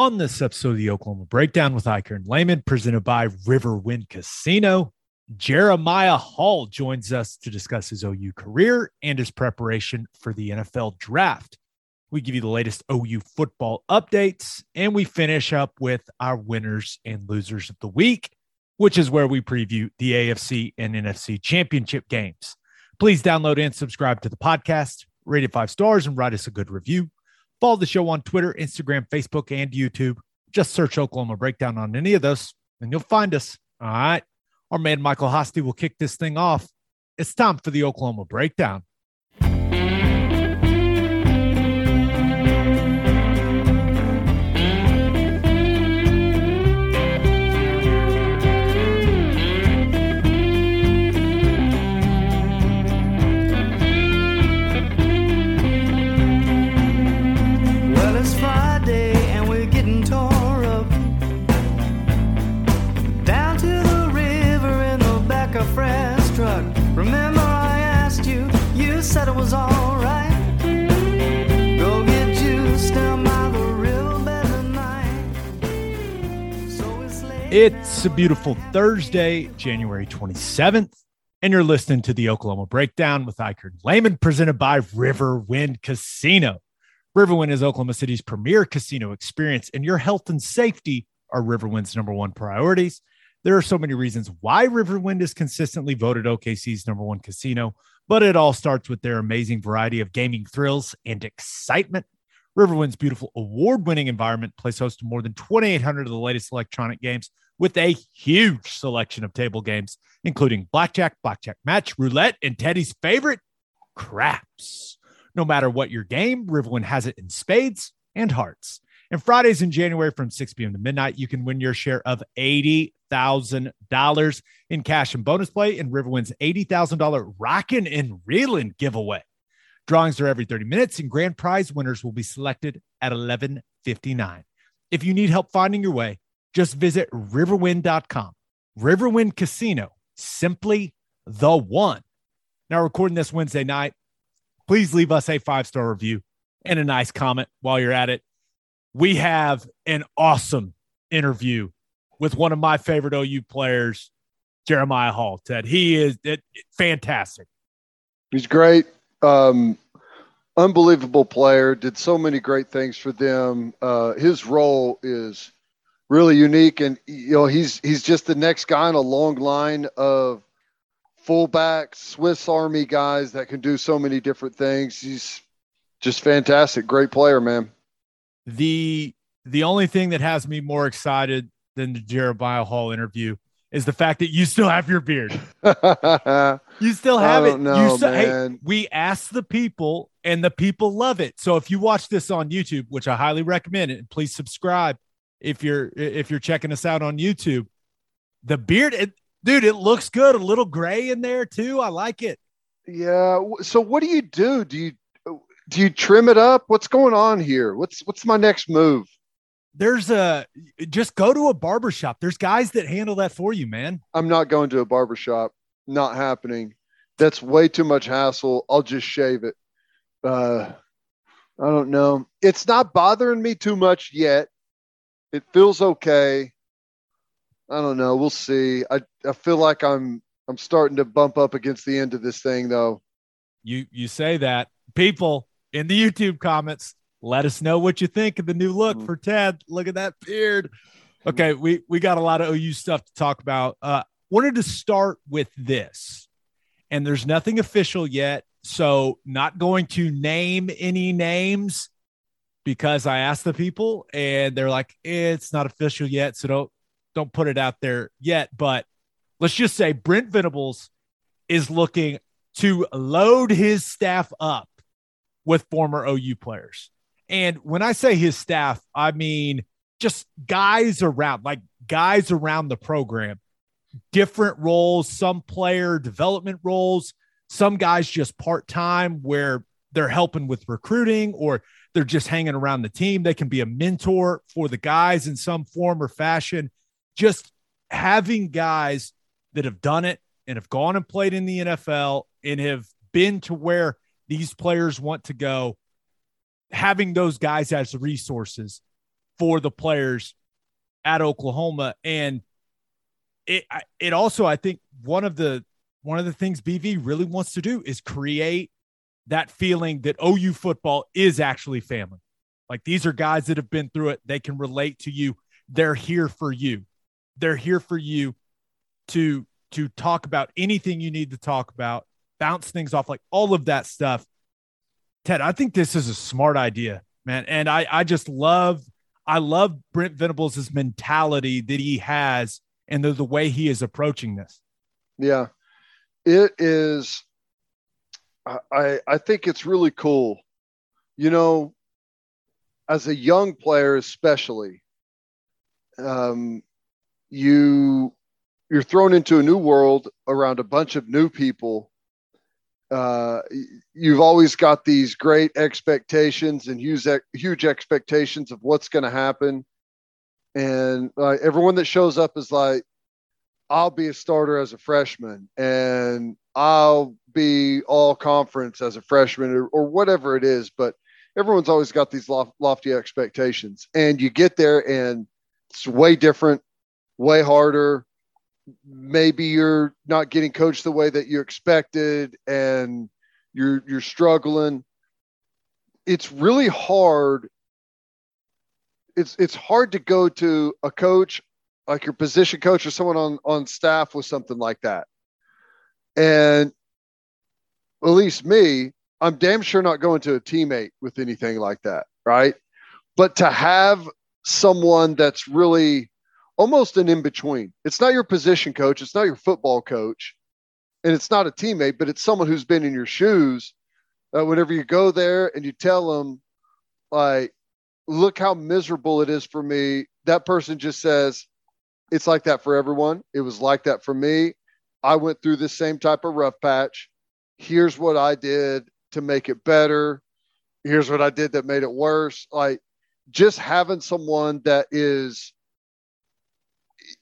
On this episode of the Oklahoma Breakdown with Ikard and Lehman, presented by Riverwind Casino, Jeremiah Hall joins us to discuss his OU career and his preparation for the NFL draft. We give you the latest OU football updates, and we finish up with our winners and losers of the week, which is where we preview the AFC and NFC championship games. Please download and subscribe to the podcast, rate it five stars, and write us a good review. Follow the show on Twitter, Instagram, Facebook, and YouTube. Just search Oklahoma Breakdown on any of those, and you'll find us. All right. Our man Michael Hosty will kick this thing off. It's time for the Oklahoma Breakdown. It's a beautiful Thursday, January 27th, and you're listening to the Oklahoma Breakdown with Ikard Lehman, presented by Riverwind Casino. Riverwind is Oklahoma City's premier casino experience, and your health and safety are Riverwind's number one priorities. There are so many reasons why Riverwind is consistently voted OKC's number one casino, but it all starts with their amazing variety of gaming thrills and excitement. Riverwind's beautiful award winning environment plays host to more than 2,800 of the latest electronic games with a huge selection of table games, including blackjack, blackjack match, roulette, and Teddy's favorite, craps. No matter what your game, Riverwind has it in spades and hearts. And Fridays in January from 6 p.m. to midnight, you can win your share of $80,000 in cash and bonus play in Riverwind's $80,000 Rockin' and Reelin' giveaway. Drawings are every 30 minutes, and grand prize winners will be selected at 11:59. If you need help finding your way, just visit riverwind.com. Riverwind Casino, simply the one. Now, recording this Wednesday night, please leave us a five star review and a nice comment while you're at it. We have an awesome interview with one of my favorite OU players, Jeremiah Hall. Ted, he is it, fantastic. He's great um, unbelievable player. Did so many great things for them. Uh, his role is really unique, and you know he's he's just the next guy in a long line of fullback Swiss Army guys that can do so many different things. He's just fantastic, great player, man. The the only thing that has me more excited than the Jeremiah Hall interview is the fact that you still have your beard. you still oh, have it. Know, you still, hey, we asked the people and the people love it. So if you watch this on YouTube, which I highly recommend and please subscribe if you're if you're checking us out on YouTube. The beard, it, dude, it looks good. A little gray in there too. I like it. Yeah. So what do you do? Do you do you trim it up? What's going on here? What's what's my next move? There's a just go to a barbershop. There's guys that handle that for you, man. I'm not going to a barbershop. Not happening. That's way too much hassle. I'll just shave it. Uh, I don't know. It's not bothering me too much yet. It feels okay. I don't know. We'll see. I, I feel like I'm I'm starting to bump up against the end of this thing though. You you say that. People in the YouTube comments Let us know what you think of the new look mm-hmm. for Ted. Look at that beard. Okay, we we got a lot of OU stuff to talk about. Uh, wanted to start with this, and there's nothing official yet, so not going to name any names because I asked the people, and they're like, it's not official yet, so don't don't put it out there yet. But let's just say Brent Venables is looking to load his staff up with former OU players. And when I say his staff, I mean just guys around, like guys around the program, different roles, some player development roles, some guys just part time where they're helping with recruiting or they're just hanging around the team. They can be a mentor for the guys in some form or fashion. Just having guys that have done it and have gone and played in the NFL and have been to where these players want to go, having those guys as resources for the players at Oklahoma. And it it also, I think, one of the one of the things BV really wants to do is create that feeling that OU football is actually family. Like these are guys that have been through it. They can relate to you. They're here for you. They're here for you to to talk about anything you need to talk about, bounce things off, like all of that stuff. Ted, I think this is a smart idea, man. And I, I just love, I love Brent Venables' mentality that he has and the, the way he is approaching this. Yeah. It is, I, I think it's really cool. You know, as a young player, especially, um, you you're thrown into a new world around a bunch of new people. Uh, you've always got these great expectations and huge, huge expectations of what's going to happen. And uh, everyone that shows up is like, I'll be a starter as a freshman and I'll be all conference as a freshman or, or whatever it is. But everyone's always got these lof- lofty expectations. And you get there and it's way different, way harder maybe you're not getting coached the way that you expected and you're you're struggling. It's really hard. It's it's hard to go to a coach like your position coach or someone on on staff with something like that. And at least me i'm damn sure not going to a teammate with anything like that right? But to have someone that's really almost an in between. It's not your position coach, it's not your football coach, and it's not a teammate, but it's someone who's been in your shoes. Uh, whenever you go there and you tell them, like, look how miserable it is for me, that person just says, it's like that for everyone. It was like that for me. I went through this same type of rough patch. Here's what I did to make it better. Here's what I did that made it worse. Like, just having someone that is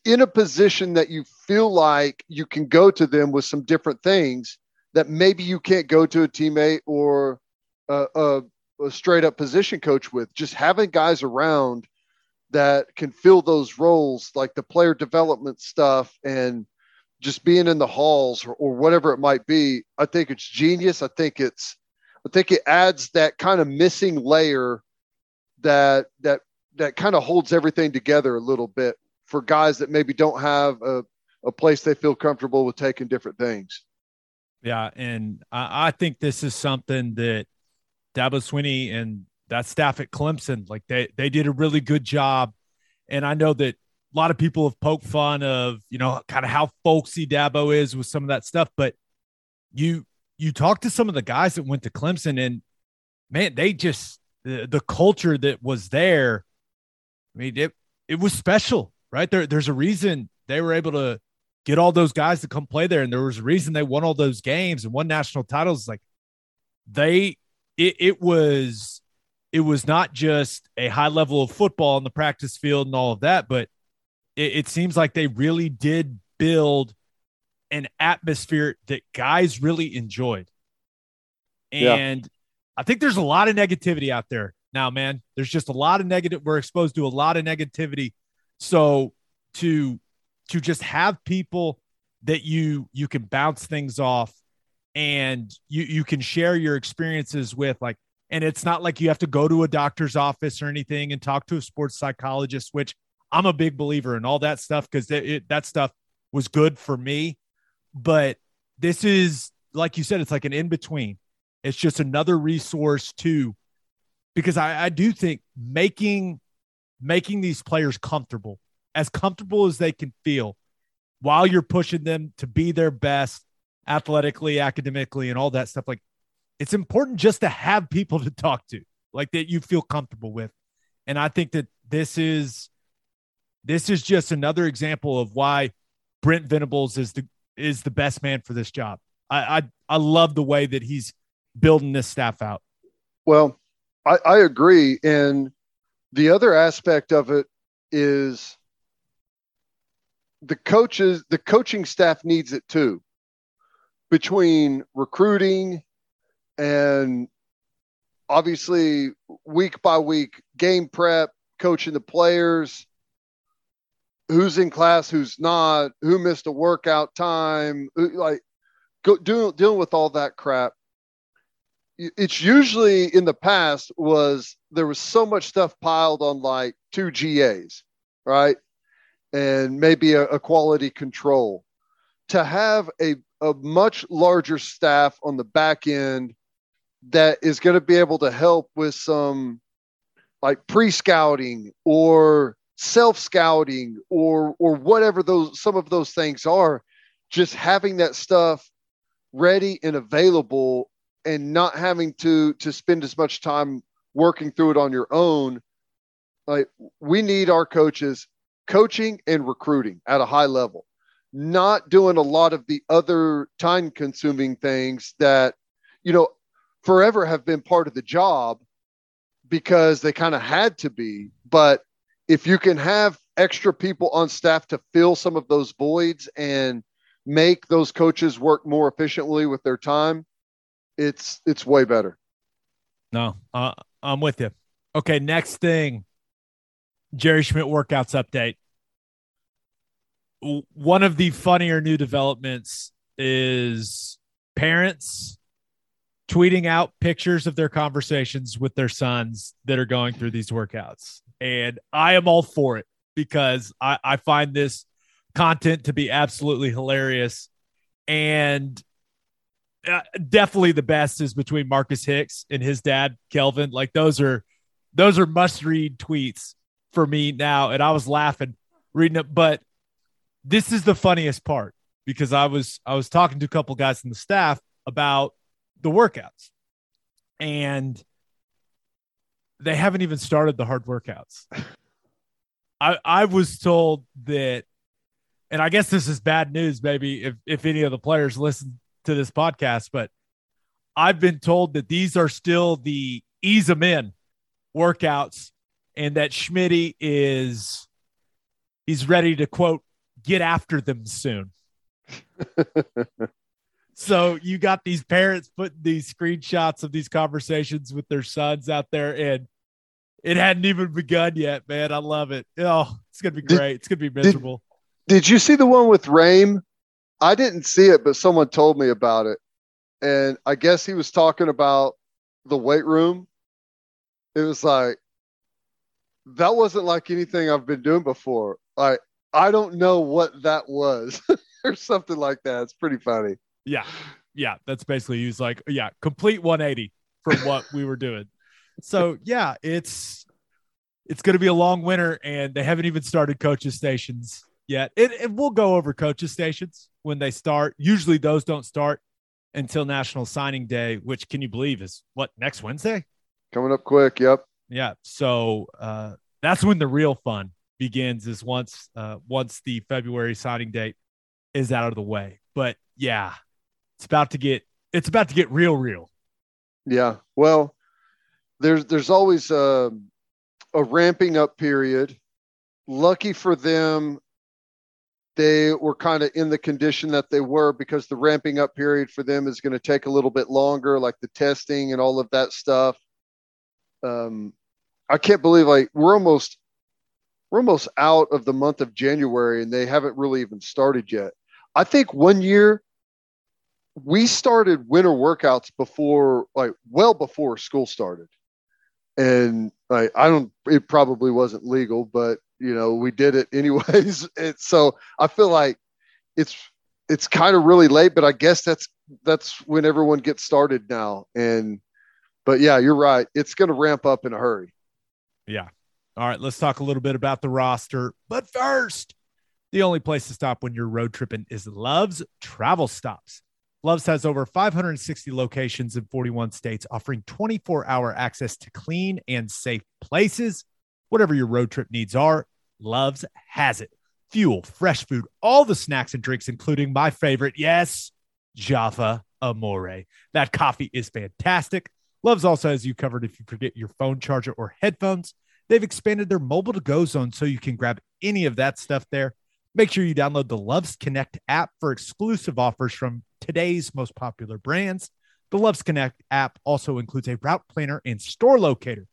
in a position that you feel like you can go to them with some different things that maybe you can't go to a teammate or a, a, a straight up position coach with. Just having guys around that can fill those roles, like the player development stuff and just being in the halls or, or whatever it might be. I think it's genius. I think it's, I think it adds that kind of missing layer that that that kind of holds everything together a little bit for guys that maybe don't have a, a place they feel comfortable with taking different things. Yeah, and I, I think this is something that Dabo Swinney and that staff at Clemson, like they they did a really good job. And I know that a lot of people have poked fun of, you know, kind of how folksy Dabo is with some of that stuff. But you you talk to some of the guys that went to Clemson and man, they just the, the culture that was there. I mean, it it was special right? There, there's a reason they were able to get all those guys to come play there, and there was a reason they won all those games and won national titles. Like they, it, it was, it was not just a high level of football on the practice field and all of that, but it, it seems like they really did build an atmosphere that guys really enjoyed. And yeah. I think there's a lot of negativity out there now, man. There's just a lot of negative. We're exposed to a lot of negativity so to to just have people that you you can bounce things off and you you can share your experiences with like And it's not like you have to go to a doctor's office or anything and talk to a sports psychologist, which I'm a big believer in all that stuff because that stuff was good for me. But this is, like you said, it's like an in between. It's just another resource too, because I, I do think making making these players comfortable, as comfortable as they can feel, while you're pushing them to be their best athletically, academically, and all that stuff. Like it's important just to have people to talk to, like that you feel comfortable with. And I think that this is this is just another example of why Brent Venables is the is the best man for this job. I I, I love the way that he's building this staff out. Well, I, I agree. And the other aspect of it is the coaches, the coaching staff needs it too. Between recruiting and obviously week by week game prep, coaching the players, who's in class, who's not, who missed a workout time, like go, doing dealing with all that crap. It's usually in the past was there was so much stuff piled on like two GAs, right? And maybe a, a quality control. To have a, a much larger staff on the back end that is going to be able to help with some like pre-scouting or self-scouting or or whatever those some of those things are just having that stuff ready and available and not having to to spend as much time working through it on your own like we need our coaches coaching and recruiting at a high level not doing a lot of the other time consuming things that you know forever have been part of the job because they kind of had to be. But if you can have extra people on staff to fill some of those voids and make those coaches work more efficiently with their time, it's it's way better. No, uh, I'm with you. Okay, next thing, Jerry Schmidt workouts update. One of the funnier new developments is parents tweeting out pictures of their conversations with their sons that are going through these workouts. And I am all for it because I, I find this content to be absolutely hilarious. And uh, definitely the best is between Marcus Hicks and his dad, Kelvin. Like those are those are must read tweets for me now. And I was laughing reading it, but this is the funniest part because I was I was talking to a couple guys in the staff about the workouts. And they haven't even started the hard workouts. I I was told that and I guess this is bad news maybe if if any of the players listen to this podcast, but I've been told that these are still the ease them in workouts and that Schmitty is he's ready to quote get after them soon. So you got these parents putting these screenshots of these conversations with their sons out there, and it hadn't even begun yet, man. I love it. Oh, it's gonna be great. Did, it's gonna be miserable. Did, did you see the one with Rame? I didn't see it, but someone told me about it. And I guess he was talking about the weight room. It was like that wasn't like anything I've been doing before. Like I don't know what that was or something like that. It's pretty funny. Yeah. Yeah. That's basically he's like, yeah, complete 180 from what we were doing. So yeah, it's it's gonna be a long winter and they haven't even started coaches stations yet. It will go over coaches stations when they start. Usually those don't start until National Signing Day, which can you believe is what next Wednesday? Coming up quick. Yep. Yeah. So uh, that's when the real fun begins. Is once uh, once the February signing date is out of the way. But yeah, it's about to get it's about to get real real yeah well there's there's always a, a ramping up period lucky for them they were kind of in the condition that they were because the ramping up period for them is going to take a little bit longer like the testing and all of that stuff um i can't believe like we're almost we're almost out of the month of january and they haven't really even started yet i think one year we started winter workouts before, like, well before school started. And like, I don't, it probably wasn't legal, but you know, we did it anyways. So I feel like it's, it's kind of really late, but I guess that's, that's when everyone gets started now. And, but yeah, you're right. It's going to ramp up in a hurry. Yeah. All right. Let's talk a little bit about the roster. But first, the only place to stop when you're road tripping is Love's Travel Stops. Love's has over 560 locations in 41 states, offering 24 hour access to clean and safe places. Whatever your road trip needs are, Love's has it. Fuel, fresh food, all the snacks and drinks, including my favorite, yes, Java Amore. That coffee is fantastic. Love's also has you covered if you forget your phone charger or headphones. They've expanded their mobile to go zone so you can grab any of that stuff there. Make sure you download the Loves Connect app for exclusive offers from today's most popular brands. The Loves Connect app also includes a route planner and store locator.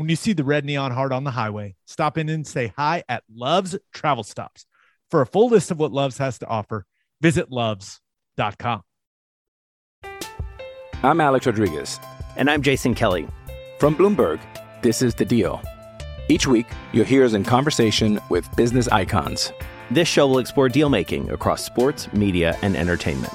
When you see the red neon heart on the highway, stop in and say hi at Loves Travel Stops. For a full list of what Loves has to offer, visit loves.com. I'm Alex Rodriguez. And I'm Jason Kelly. From Bloomberg, this is The Deal. Each week, you'll hear us in conversation with business icons. This show will explore deal making across sports, media, and entertainment.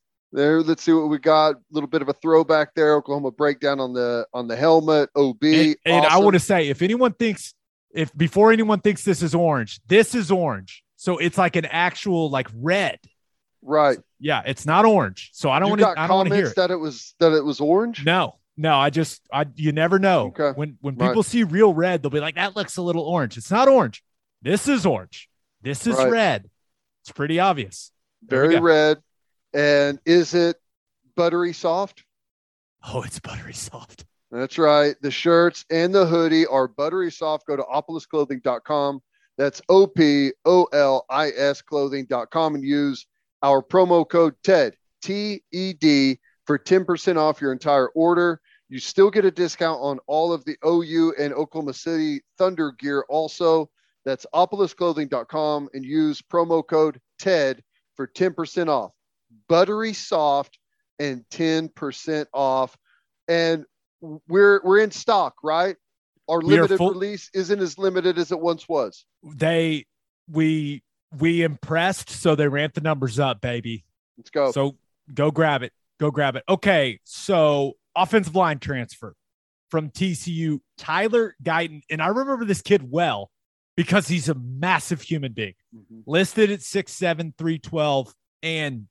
There, let's see what we got. A little bit of a throwback there. Oklahoma Breakdown on the on the helmet. OB. And, and I want to say, if anyone thinks, if before anyone thinks this is orange, this is orange. So it's like an actual like red. right. Yeah, it's not orange. So I don't want to. I don't want to hear it. that it was that it was orange. No, no. I just, I you never know. Okay. When when Right. people see real red, they'll be like, that looks a little orange. It's not orange. This is orange. This is Right. red. It's pretty obvious. There Very red. And is it buttery soft? Oh, it's buttery soft. That's right. The shirts and the hoodie are buttery soft. Go to opolisclothing.com. That's O P O L I S clothing.com and use our promo code TED, T E D, for 10% off your entire order. You still get a discount on all of the OU and Oklahoma City Thunder gear also. That's opolisclothing.com and use promo code TED for 10% off. Buttery soft and 10% off. And we're we're in stock, right? Our limited full- release isn't as limited as it once was. They we we impressed, so they ramped the numbers up, baby. Let's go. So go grab it. Go grab it. Okay. So offensive line transfer from TCU, Tyler Guyton. And I remember this kid well because he's a massive human being, Mhm. listed at 6'7, 312. And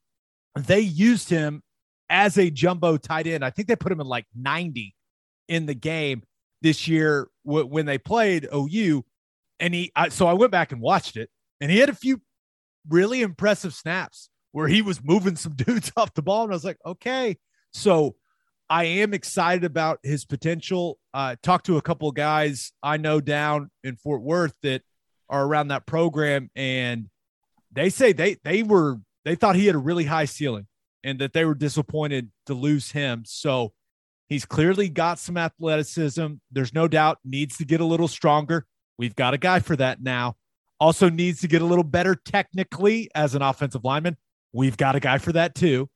they used him as a jumbo tight end. I think they put him in like 90 in the game this year w- when they played OU. And he, I, so I went back and watched it, and he had a few really impressive snaps where he was moving some dudes off the ball. And I was like, okay. So I am excited about his potential. Uh, talked to a couple of guys I know down in Fort Worth that are around that program, and they say they they were they thought he had a really high ceiling and that they were disappointed to lose him. So he's clearly got some athleticism. There's no doubt needs to get a little stronger. We've got a guy for that now. Also needs to get a little better technically as an offensive lineman. We've got a guy for that too.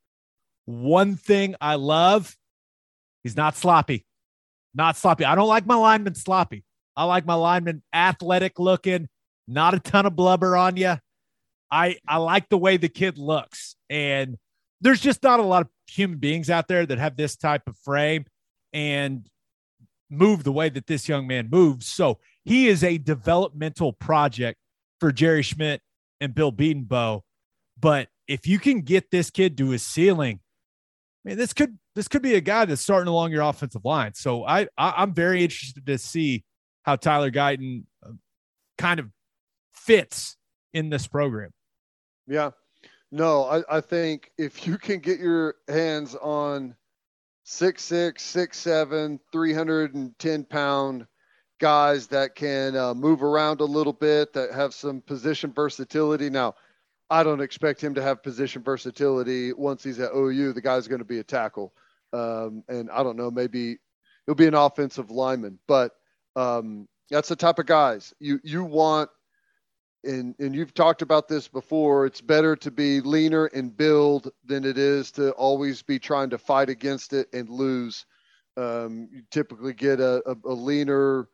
One thing I love, he's not sloppy. Not sloppy. I don't like my linemen sloppy. I like my linemen athletic looking, not a ton of blubber on you. I I like the way the kid looks. And there's just not a lot of human beings out there that have this type of frame and move the way that this young man moves. So he is a developmental project for Jerry Schmidt and Bill Bedenbaugh. But if you can get this kid to his ceiling, man, this could this could be a guy that's starting along your offensive line. So I, I I'm very interested to see how Tyler Guyton uh, kind of fits in this program. Yeah. No, I, I think if you can get your hands on six six, six seven, three hundred and ten pound guys that can uh, move around a little bit, that have some position versatility. Now, I don't expect him to have position versatility once he's at OU. The guy's going to be a tackle, um, and I don't know, maybe he'll be an offensive lineman. But um, that's the type of guys you you want. And, and you've talked about this before. It's better to be leaner and build than it is to always be trying to fight against it and lose. Um, you typically get a, a, a leaner,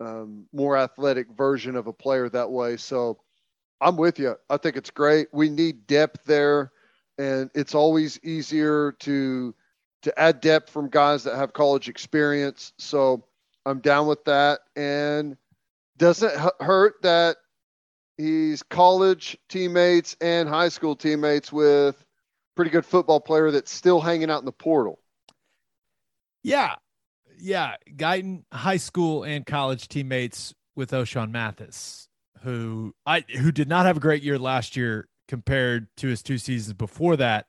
um, more athletic version of a player that way. So I'm with you. I think it's great. We need depth there, and it's always easier to to add depth from guys that have college experience. So I'm down with that. And doesn't hurt that he's college teammates and high school teammates with pretty good football player that's still hanging out in the portal. Yeah. Yeah. Guyton high school and college teammates with Ochaun Mathis, who I who did not have a great year last year compared to his two seasons before that,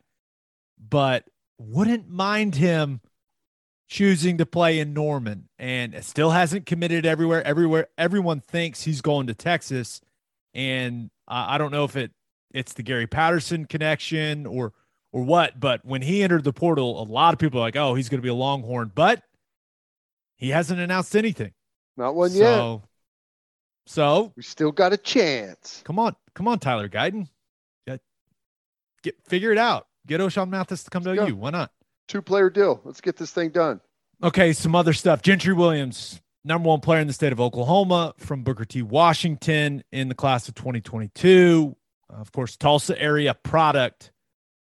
but wouldn't mind him choosing to play in Norman and still hasn't committed everywhere. Everywhere everyone thinks he's going to Texas. And uh, I don't know if it it's the Gary Patterson connection or or what, but when he entered the portal, a lot of people are like, oh, he's going to be a Longhorn, but he hasn't announced anything. Not one so, yet. So we still got a chance. Come on, come on, Tyler Guyton. Get, get figure it out. Get Ochaun Mathis to come Let's to go. you. Why not? Two player deal. Let's get this thing done. Okay, some other stuff. Gentry Williams, number one player in the state of Oklahoma from Booker T. Washington in the class of 2022. Of course, Tulsa area product.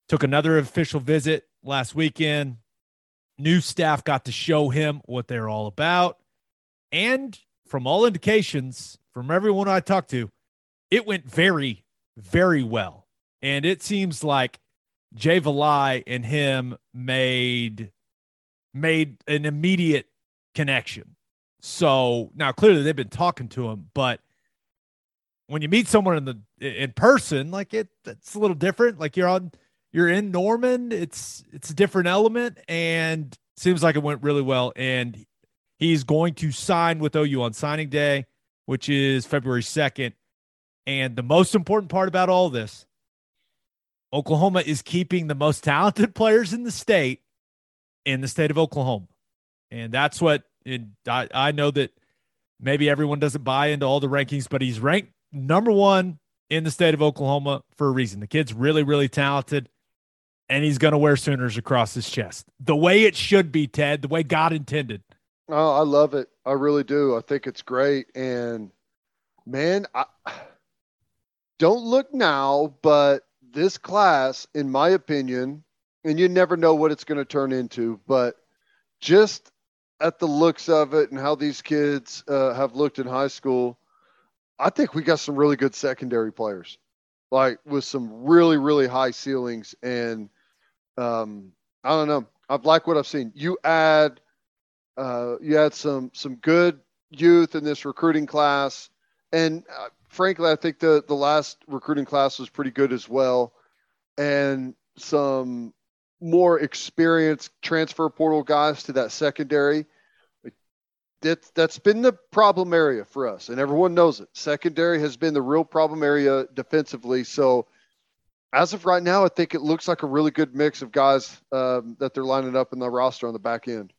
Took another official visit last weekend. New staff got to show him what they're all about. And from all indications, from everyone I talked to, it went very, very well. And it seems like Jay Valai and him made made an immediate connection. So now clearly they've been talking to him, but when you meet someone in the in person, like it, it's a little different. Like you're on you're in Norman. It's it's a different element, and seems like it went really well. And he's going to sign with OU on signing day, which is February second. And the most important part about all this, Oklahoma is keeping the most talented players in the state in the state of Oklahoma, and that's what. And I, I know that maybe everyone doesn't buy into all the rankings, but he's ranked number one in the state of Oklahoma for a reason. The kid's really, really talented and he's going to wear Sooners across his chest the way it should be, Ted, the way God intended. Oh, I love it. I really do. I think it's great. And man, I don't look now, but this class, in my opinion, and you never know what it's going to turn into, but just at the looks of it and how these kids uh, have looked in high school, I think we got some really good secondary players, like with some really, really high ceilings. And um, I don't know. I've liked what I've seen. You add, uh, you add some some good youth in this recruiting class, and uh, frankly, I think the the last recruiting class was pretty good as well, and some more experienced transfer portal guys to that secondary. That that's been the problem area for us, and everyone knows it. Secondary has been the real problem area defensively. So as of right now, I think it looks like a really good mix of guys um, that they're lining up in the roster on the back end.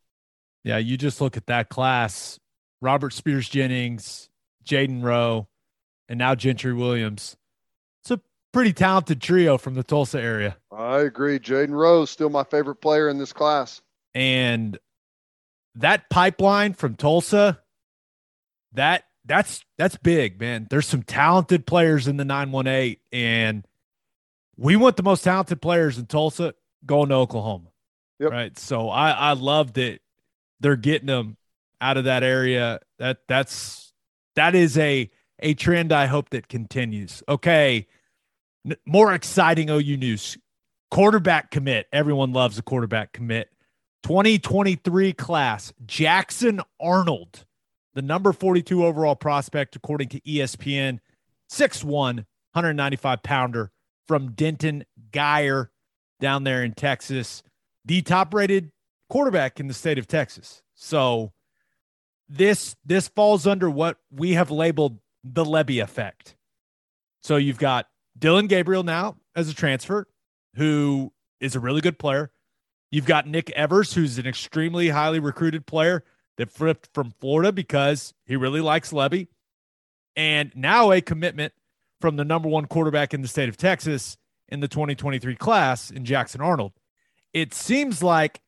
Yeah, you just look at that class: Robert Spears Jennings, Jaden Rowe, and now Gentry Williams. Pretty talented trio from the Tulsa area. I agree. Jaden Rose, still my favorite player in this class. And that pipeline from Tulsa, that that's that's big, man. There's some talented players in the 918 and we want the most talented players in Tulsa going to Oklahoma. Yep. Right. So I, I love that they're getting them out of that area. That that's that is a a trend I hope that continues. Okay. More exciting OU news. Quarterback commit. Everyone loves a quarterback commit. 2023 class, Jackson Arnold, the number 42 overall prospect, according to ESPN, 6'1, 195 pounder from Denton Guyer down there in Texas, the top rated quarterback in the state of Texas. So this this falls under what we have labeled the Lebby effect. So you've got Dillon Gabriel now as a transfer, who is a really good player. You've got Nick Evers, who's an extremely highly recruited player that flipped from Florida because he really likes Lebby. And now a commitment from the number one quarterback in the state of Texas in the 2023 class in Jackson Arnold. It seems like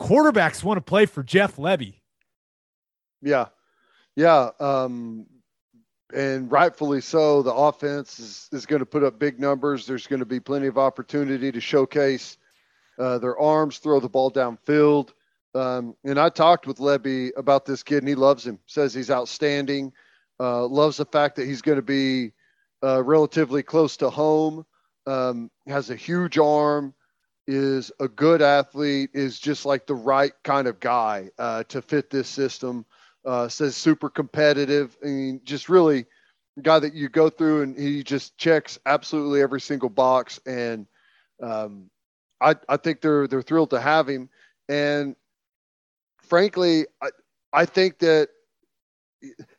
quarterbacks want to play for Jeff Lebby. Yeah. Yeah. Um, and rightfully so. The offense is, is going to put up big numbers. There's going to be plenty of opportunity to showcase uh, their arms, throw the ball downfield. Um, and I talked with Lebby about this kid, and he loves him. Says he's outstanding. Uh, loves the fact that he's going to be uh, relatively close to home. Um, has a huge arm. Is a good athlete. Is just like the right kind of guy uh, to fit this system. Uh, says super competitive. Mean, just really guy that you go through and he just checks absolutely every single box. And um, I, I think they're they're thrilled to have him. And frankly, I, I think that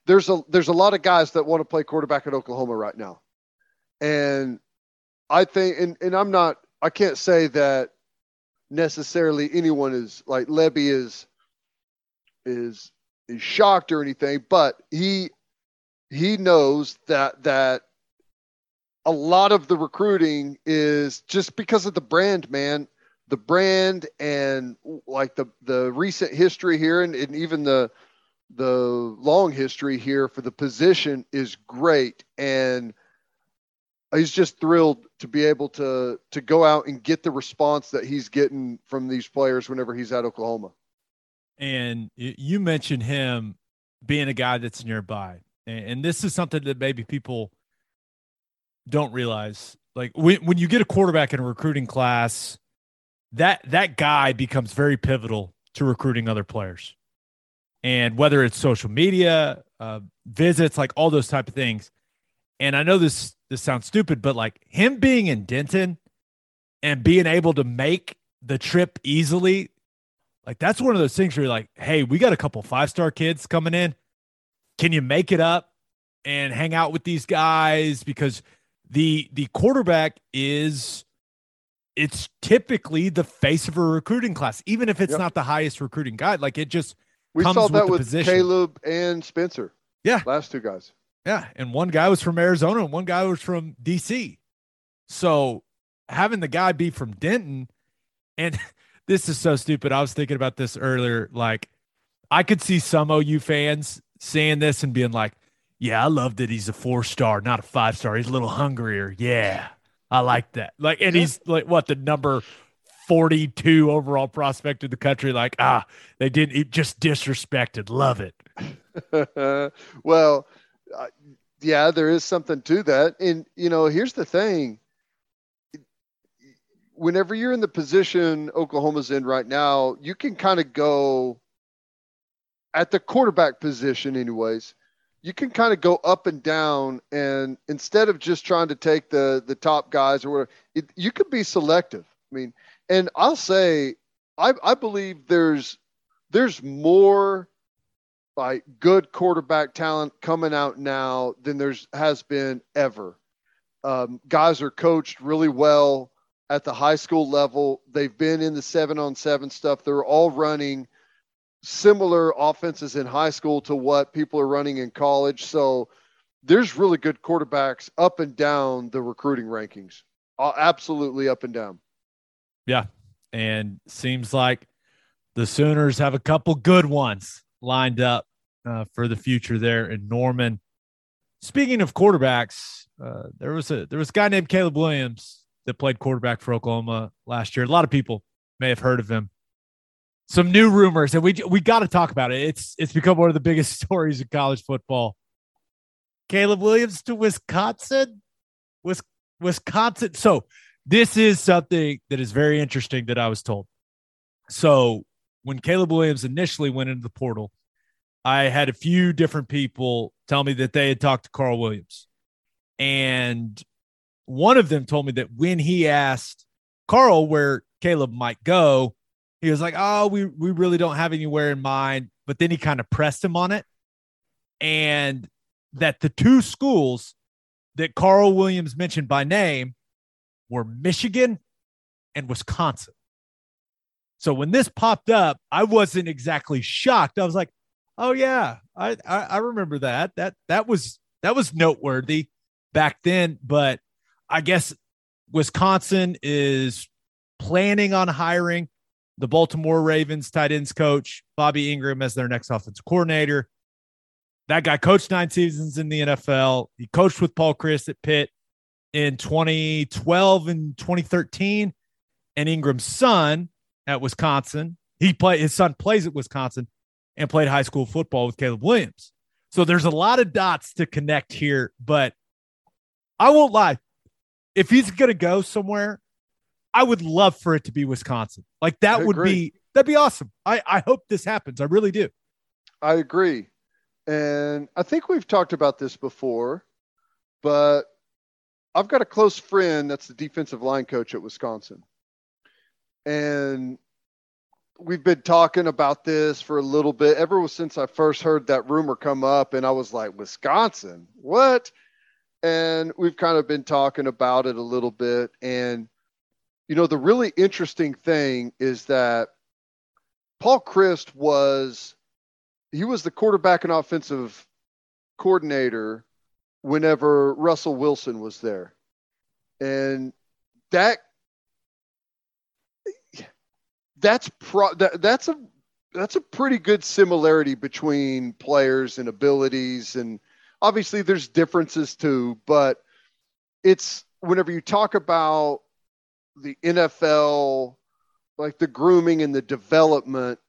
there's a there's a lot of guys that want to play quarterback at Oklahoma right now. And I think and, and I'm not I can't say that necessarily anyone is like Lebby is is is shocked or anything, but he he knows that that a lot of the recruiting is just because of the brand, man. The brand and like the the recent history here and, and even the the long history here for the position is great and he's just thrilled to be able to to go out and get the response that he's getting from these players whenever he's at Oklahoma. And you mentioned him being a guy that's nearby. And this is something that maybe people don't realize. Like when, when you get a quarterback in a recruiting class, that that guy becomes very pivotal to recruiting other players. And whether it's social media, uh, visits, like all those type of things. And I know this this sounds stupid, but like him being in Denton and being able to make the trip easily like that's one of those things where you're like, hey, we got a couple five star kids coming in. Can you make it up and hang out with these guys? Because the the quarterback is it's typically the face of a recruiting class, even if it's yep. not the highest recruiting guy. Like it just we saw that with, with Caleb and Spencer. Yeah, last two guys. Yeah, and one guy was from Arizona, and one guy was from DC. So having the guy be from Denton, and this is so stupid. I was thinking about this earlier. Like, I could see some OU fans saying this and being like, yeah, I love that he's a four star, not a five star. He's a little hungrier. Yeah, I like that. Like, and he's like, what, the number 42 overall prospect in the country? Like, ah, they didn't just disrespected. Love it. well, uh, yeah, there is something to that. And, you know, here's the thing whenever you're in the position Oklahoma's in right now, you can kind of go at the quarterback position, anyways. You can kind of go up and down, and instead of just trying to take the the top guys or whatever, it, you could be selective. I mean, and I'll say, I I believe there's there's more like good quarterback talent coming out now than there's has been ever. Um, guys are coached really well at the high school level. They've been in the seven on seven stuff. They're all running similar offenses in high school to what people are running in college. So there's really good quarterbacks up and down the recruiting rankings. Absolutely up and down. Yeah. And seems like the Sooners have a couple good ones lined up uh, for the future there in Norman. Speaking of quarterbacks, uh, there was a there was a guy named Caleb Williams that played quarterback for Oklahoma last year. A lot of people may have heard of him. Some new rumors, and we we got to talk about it. It's it's become one of the biggest stories in college football. Caleb Williams to Wisconsin, Wisconsin. So this is something that is very interesting that I was told. So when Caleb Williams initially went into the portal, I had a few different people tell me that they had talked to Carl Williams, and one of them told me that when he asked Carl where Caleb might go, he was like, "Oh, we we really don't have anywhere in mind. but then he kind of pressed him on it. And that the two schools that Carl Williams mentioned by name were Michigan and Wisconsin. So when this popped up, I wasn't exactly shocked. I was like, "Oh yeah, I, I I, remember that. That that was that was noteworthy back then." But I guess Wisconsin is planning on hiring the Baltimore Ravens tight ends coach Bobby Engram, as their next offensive coordinator. That guy coached nine seasons in the NFL. He coached with Paul Chryst at Pitt in 2012 and 2013. And Engram's son at Wisconsin, he played his son plays at Wisconsin and played high school football with Caleb Williams. So there's a lot of dots to connect here, but I won't lie. If he's going to go somewhere, I would love for it to be Wisconsin. Like that would be that'd be awesome. I I hope this happens. I really do. I agree. And I think we've talked about this before, but I've got a close friend that's the defensive line coach at Wisconsin. And we've been talking about this for a little bit ever since I first heard that rumor come up. And I was like, Wisconsin, what? And we've kind of been talking about it a little bit. And, you know, the really interesting thing is that Paul Chryst was he was the quarterback and offensive coordinator whenever Russell Wilson was there. And that that's pro that, that's a that's a pretty good similarity between players and abilities and obviously there's differences too, but it's whenever you talk about the NFL like the grooming and the development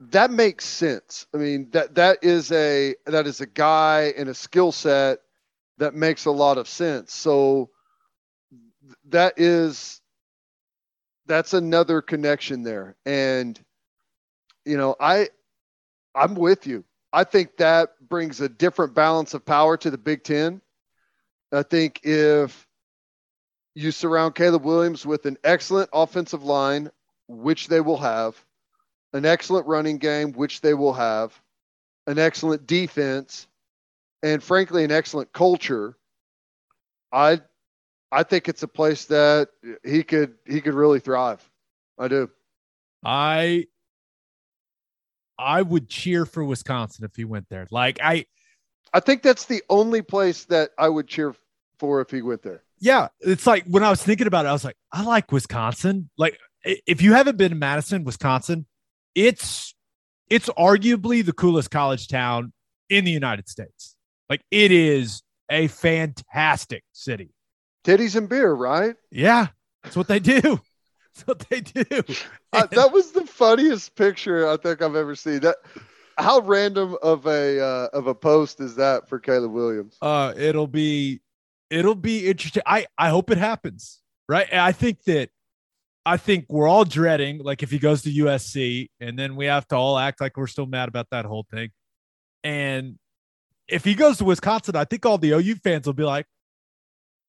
that makes sense. I mean that that is a that is a guy and a skill set that makes a lot of sense. So that is that's another connection there. And you know, I I'm with you. I think that brings a different balance of power to the Big 10. I think if you surround Caleb Williams with an excellent offensive line, which they will have, an excellent running game, which they will have, an excellent defense, and frankly, an excellent culture. I I think it's a place that he could he could really thrive. I do. I I would cheer for Wisconsin if he went there. Like I I think that's the only place that I would cheer for if he went there. Yeah, it's like when I was thinking about it, I was like, I like Wisconsin. Like if you haven't been to Madison, Wisconsin, it's it's arguably the coolest college town in the United States. Like it is a fantastic city. Titties and beer, right? Yeah, that's what they do. That's what they do. uh, that was the funniest picture I think I've ever seen. That how random of a uh, of a post is that for Caleb Williams? Uh, it'll be it'll be interesting. I I hope it happens. Right. I think that I think we're all dreading, like if he goes to USC, and then we have to all act like we're still mad about that whole thing. And if he goes to Wisconsin, I think all the OU fans will be like,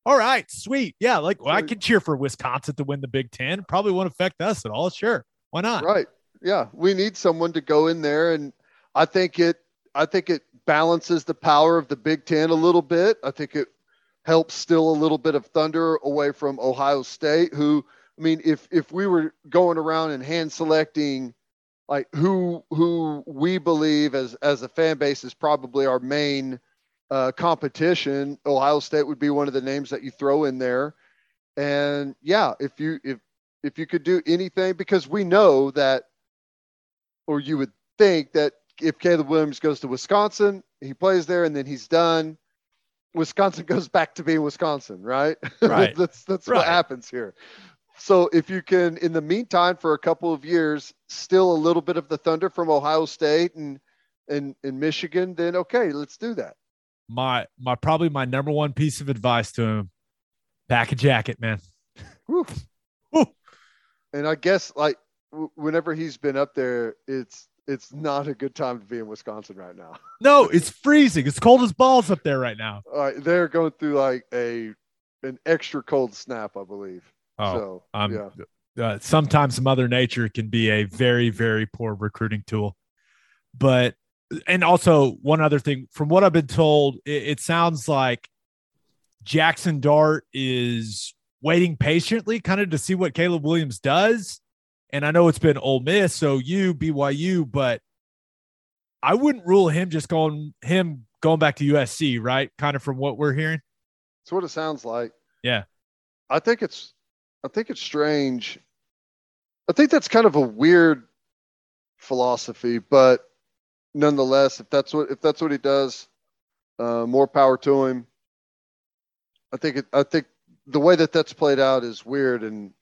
all right, sweet. Yeah, like well, I can cheer for Wisconsin to win the Big Ten. Probably won't affect us at all. Sure. Why not? Right. Yeah. We need someone to go in there. And I think it I think it balances the power of the Big Ten a little bit. I think it helps still a little bit of thunder away from Ohio State, who I mean, if if we were going around and hand selecting like who who we believe as as a fan base is probably our main uh, competition, Ohio State would be one of the names that you throw in there. And yeah, if you if if you could do anything, because we know that, or you would think that if Caleb Williams goes to Wisconsin, he plays there, and then he's done. Wisconsin goes back to being Wisconsin, right? Right. that's that's right. what happens here. So if you can, in the meantime, for a couple of years, still a little bit of the thunder from Ohio State and and, and Michigan, then okay, let's do that. My my probably my number one piece of advice to him: pack a jacket, man. Woo. Woo. And I guess like w- whenever he's been up there, it's it's not a good time to be in Wisconsin right now. No, it's freezing. It's cold as balls up there right now. All right, they're going through like a an extra cold snap, I believe. Oh, so, um, yeah. uh, sometimes Mother Nature can be a very, very poor recruiting tool. but and also one other thing from what I've been told, it, it sounds like Jackson Dart is waiting patiently, kind of to see what Caleb Williams does. And I know it's been Ole Miss, so you BYU, but I wouldn't rule him just going him going back to USC, right? Kind of from what we're hearing. That's what it sounds like. Yeah. I think it's I think it's strange. I think that's kind of a weird philosophy, but nonetheless, if that's what if that's what he does, uh, more power to him. I think it, I think the way that that's played out is weird, and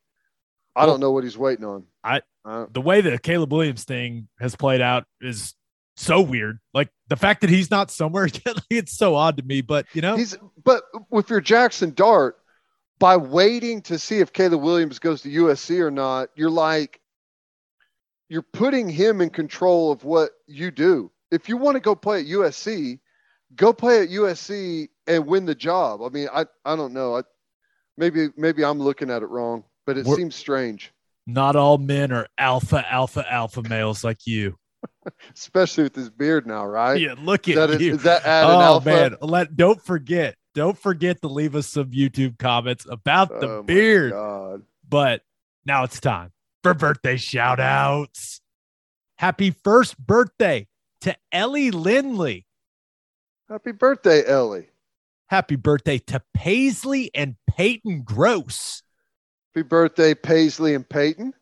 I well, don't know what he's waiting on. I uh, the way the Caleb Williams thing has played out is so weird. Like the fact that he's not somewhere, it's so odd to me. But you know, he's but with your Jackson Dart, by waiting to see if Caleb Williams goes to USC or not, you're like, you're putting him in control of what you do. If you want to go play at USC, go play at USC and win the job. I mean, I, I don't know. I, maybe maybe I'm looking at it wrong, but it We're, seems strange. Not all men are alpha, alpha, alpha males like you. Especially with his beard now, right? Yeah, look at is that you. Is that adding oh, alpha? man, let don't forget, don't forget to leave us some YouTube comments about the oh, beard. But now it's time for birthday shout outs. Happy first birthday to Ellie Lindley. Happy birthday, Ellie. Happy birthday to Paisley and Peyton Gross. Happy birthday, Paisley and Peyton.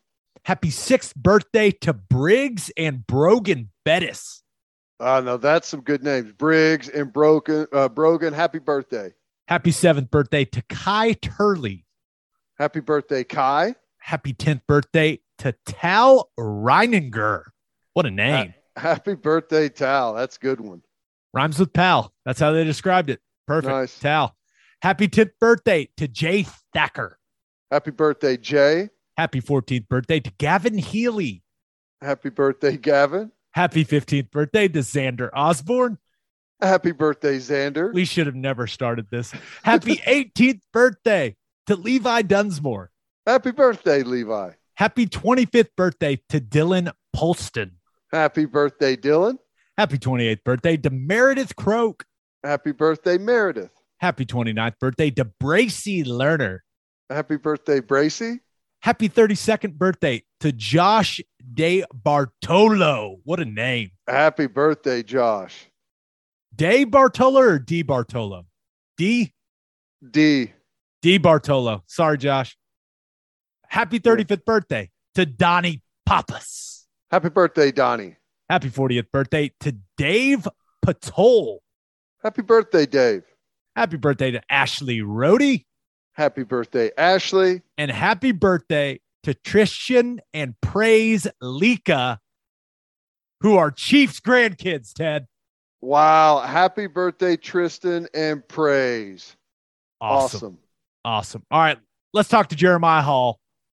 Happy sixth birthday to Briggs and Brogan Bettis. Oh, no, that's some good names. Briggs and Brogan, uh, Brogan, happy birthday. Happy seventh birthday to Kai Turley. Happy birthday, Kai. Happy 10th birthday to Tal Reininger. What a name. happy birthday, Tal. That's a good one. Rhymes with pal. That's how they described it. Perfect. Nice. Tal. Happy 10th birthday to Jay Thacker. Happy birthday, Jay. Happy 14th birthday to Gavin Healy. Happy birthday, Gavin. Happy 15th birthday to Xander Osborne. Happy birthday, Xander. We should have never started this. Happy 18th birthday to Levi Dunsmore. Happy birthday, Levi. Happy 25th birthday to Dylan Polston. Happy birthday, Dylan. Happy 28th birthday to Meredith Croak. Happy birthday, Meredith. Happy 29th birthday to Bracy Lerner. Happy birthday, Bracy. Happy 32nd birthday to Josh De Bartolo. What a name. Happy birthday, Josh. De Bartolo or D Bartolo? D? D. D Bartolo. Sorry, Josh. Happy 35th birthday to Donnie Pappas. Happy birthday, Donnie. Happy 40th birthday to Dave Patol. Happy birthday, Dave. Happy birthday to Ashley Rohde. Happy birthday, Ashley. And happy birthday to Tristan and Praise Lika, who are Chiefs grandkids, Ted. Wow. Happy birthday, Tristan and Praise. Awesome. awesome. Awesome. All right. Let's talk to Jeremiah Hall.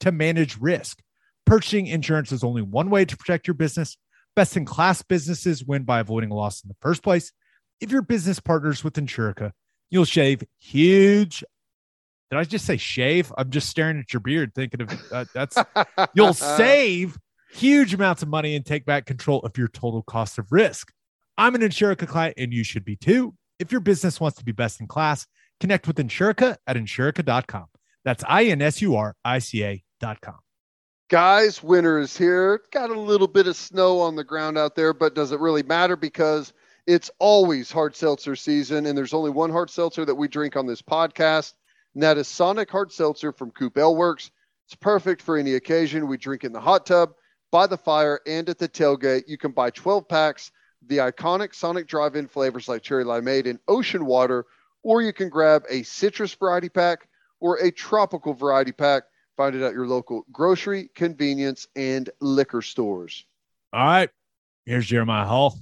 to manage risk. Purchasing insurance is only one way to protect your business. Best in class businesses win by avoiding loss in the first place. If your business partners with Insurica, you'll shave huge. Did I just say shave? I'm just staring at your beard, thinking of uh, that's you'll save huge amounts of money and take back control of your total cost of risk. I'm an Insurica client and you should be too. If your business wants to be best in class, connect with Insurica at insurica.com. That's I N S U R I C A.com. Guys, winter is here. Got a little bit of snow on the ground out there, but does it really matter because it's always hard seltzer season and there's only one hard seltzer that we drink on this podcast, and that is Sonic Hard Seltzer from Coop Works. It's perfect for any occasion. We drink in the hot tub by the fire and at the tailgate. You can buy 12 packs, the iconic Sonic drive in flavors like cherry limeade and ocean water, or you can grab a citrus variety pack or a tropical variety pack. Find it at your local grocery, convenience, and liquor stores. All right. Here's Jeremiah Hall.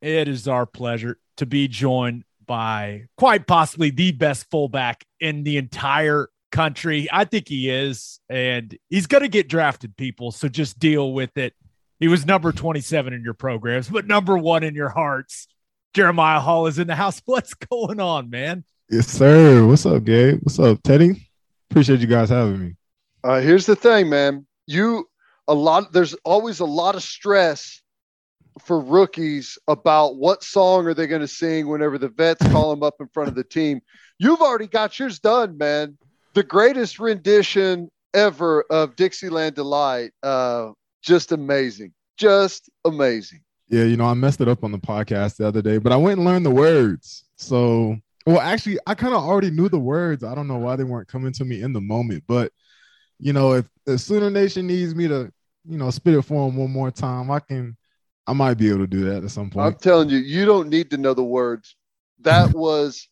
It is our pleasure to be joined by quite possibly the best fullback in the entire country. I think he is, and he's going to get drafted, people. So just deal with it. He was number 27 in your programs, but number one in your hearts. Jeremiah Hall is in the house. What's going on, man? Yes, sir. What's up, Gabe? What's up, Teddy? Appreciate you guys having me. Uh, here's the thing, man. You a lot. There's always a lot of stress for rookies about what song are they going to sing whenever the vets call them up in front of the team. You've already got yours done, man. The greatest rendition ever of Dixieland Delight. Uh, just amazing. Just amazing. Yeah, you know, I messed it up on the podcast the other day, but I went and learned the words. So, well, actually, I kind of already knew the words. I don't know why they weren't coming to me in the moment, but you know, if the Sooner Nation needs me to, you know, spit it for them one more time, I can I might be able to do that at some point. I'm telling you, you don't need to know the words. That was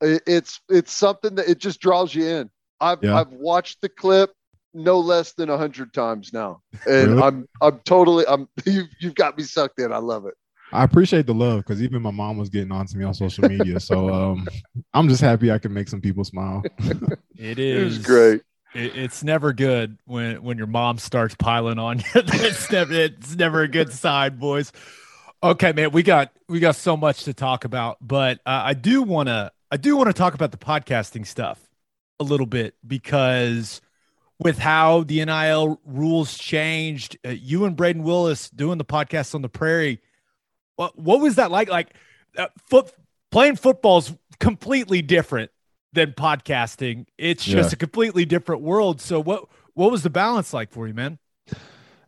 it's it's something that it just draws you in. I've yeah. I've watched the clip no less than a hundred times now, and really? I'm I'm totally I'm you've you've got me sucked in. I love it. I appreciate the love because even my mom was getting on to me on social media. so um, I'm just happy I can make some people smile. it is. It was great it's never good when when your mom starts piling on you. it's never it's never a good sign, boys. Okay, man, we got we got so much to talk about, but uh, I do want to I do want to talk about the podcasting stuff a little bit because with how the NIL rules changed, uh, you and Brayden Willis doing the podcast on the Prairie, what what was that like? Like uh, foot playing football's completely different than podcasting. It's just yeah. a completely different world. So what what was the balance like for you, man?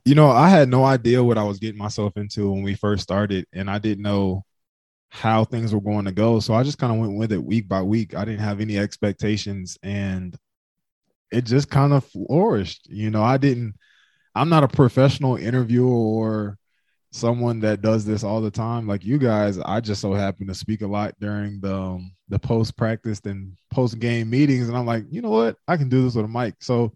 You know, I had no idea what I was getting myself into when we first started, and I didn't know how things were going to go. So I just kind of went with it week by week. I didn't have any expectations, and it just kind of flourished. You know, I didn't. I'm not a professional interviewer or someone that does this all the time like you guys i just so happen to speak a lot during the um, the post practice and post game meetings and i'm like you know what? I can do this with a mic. So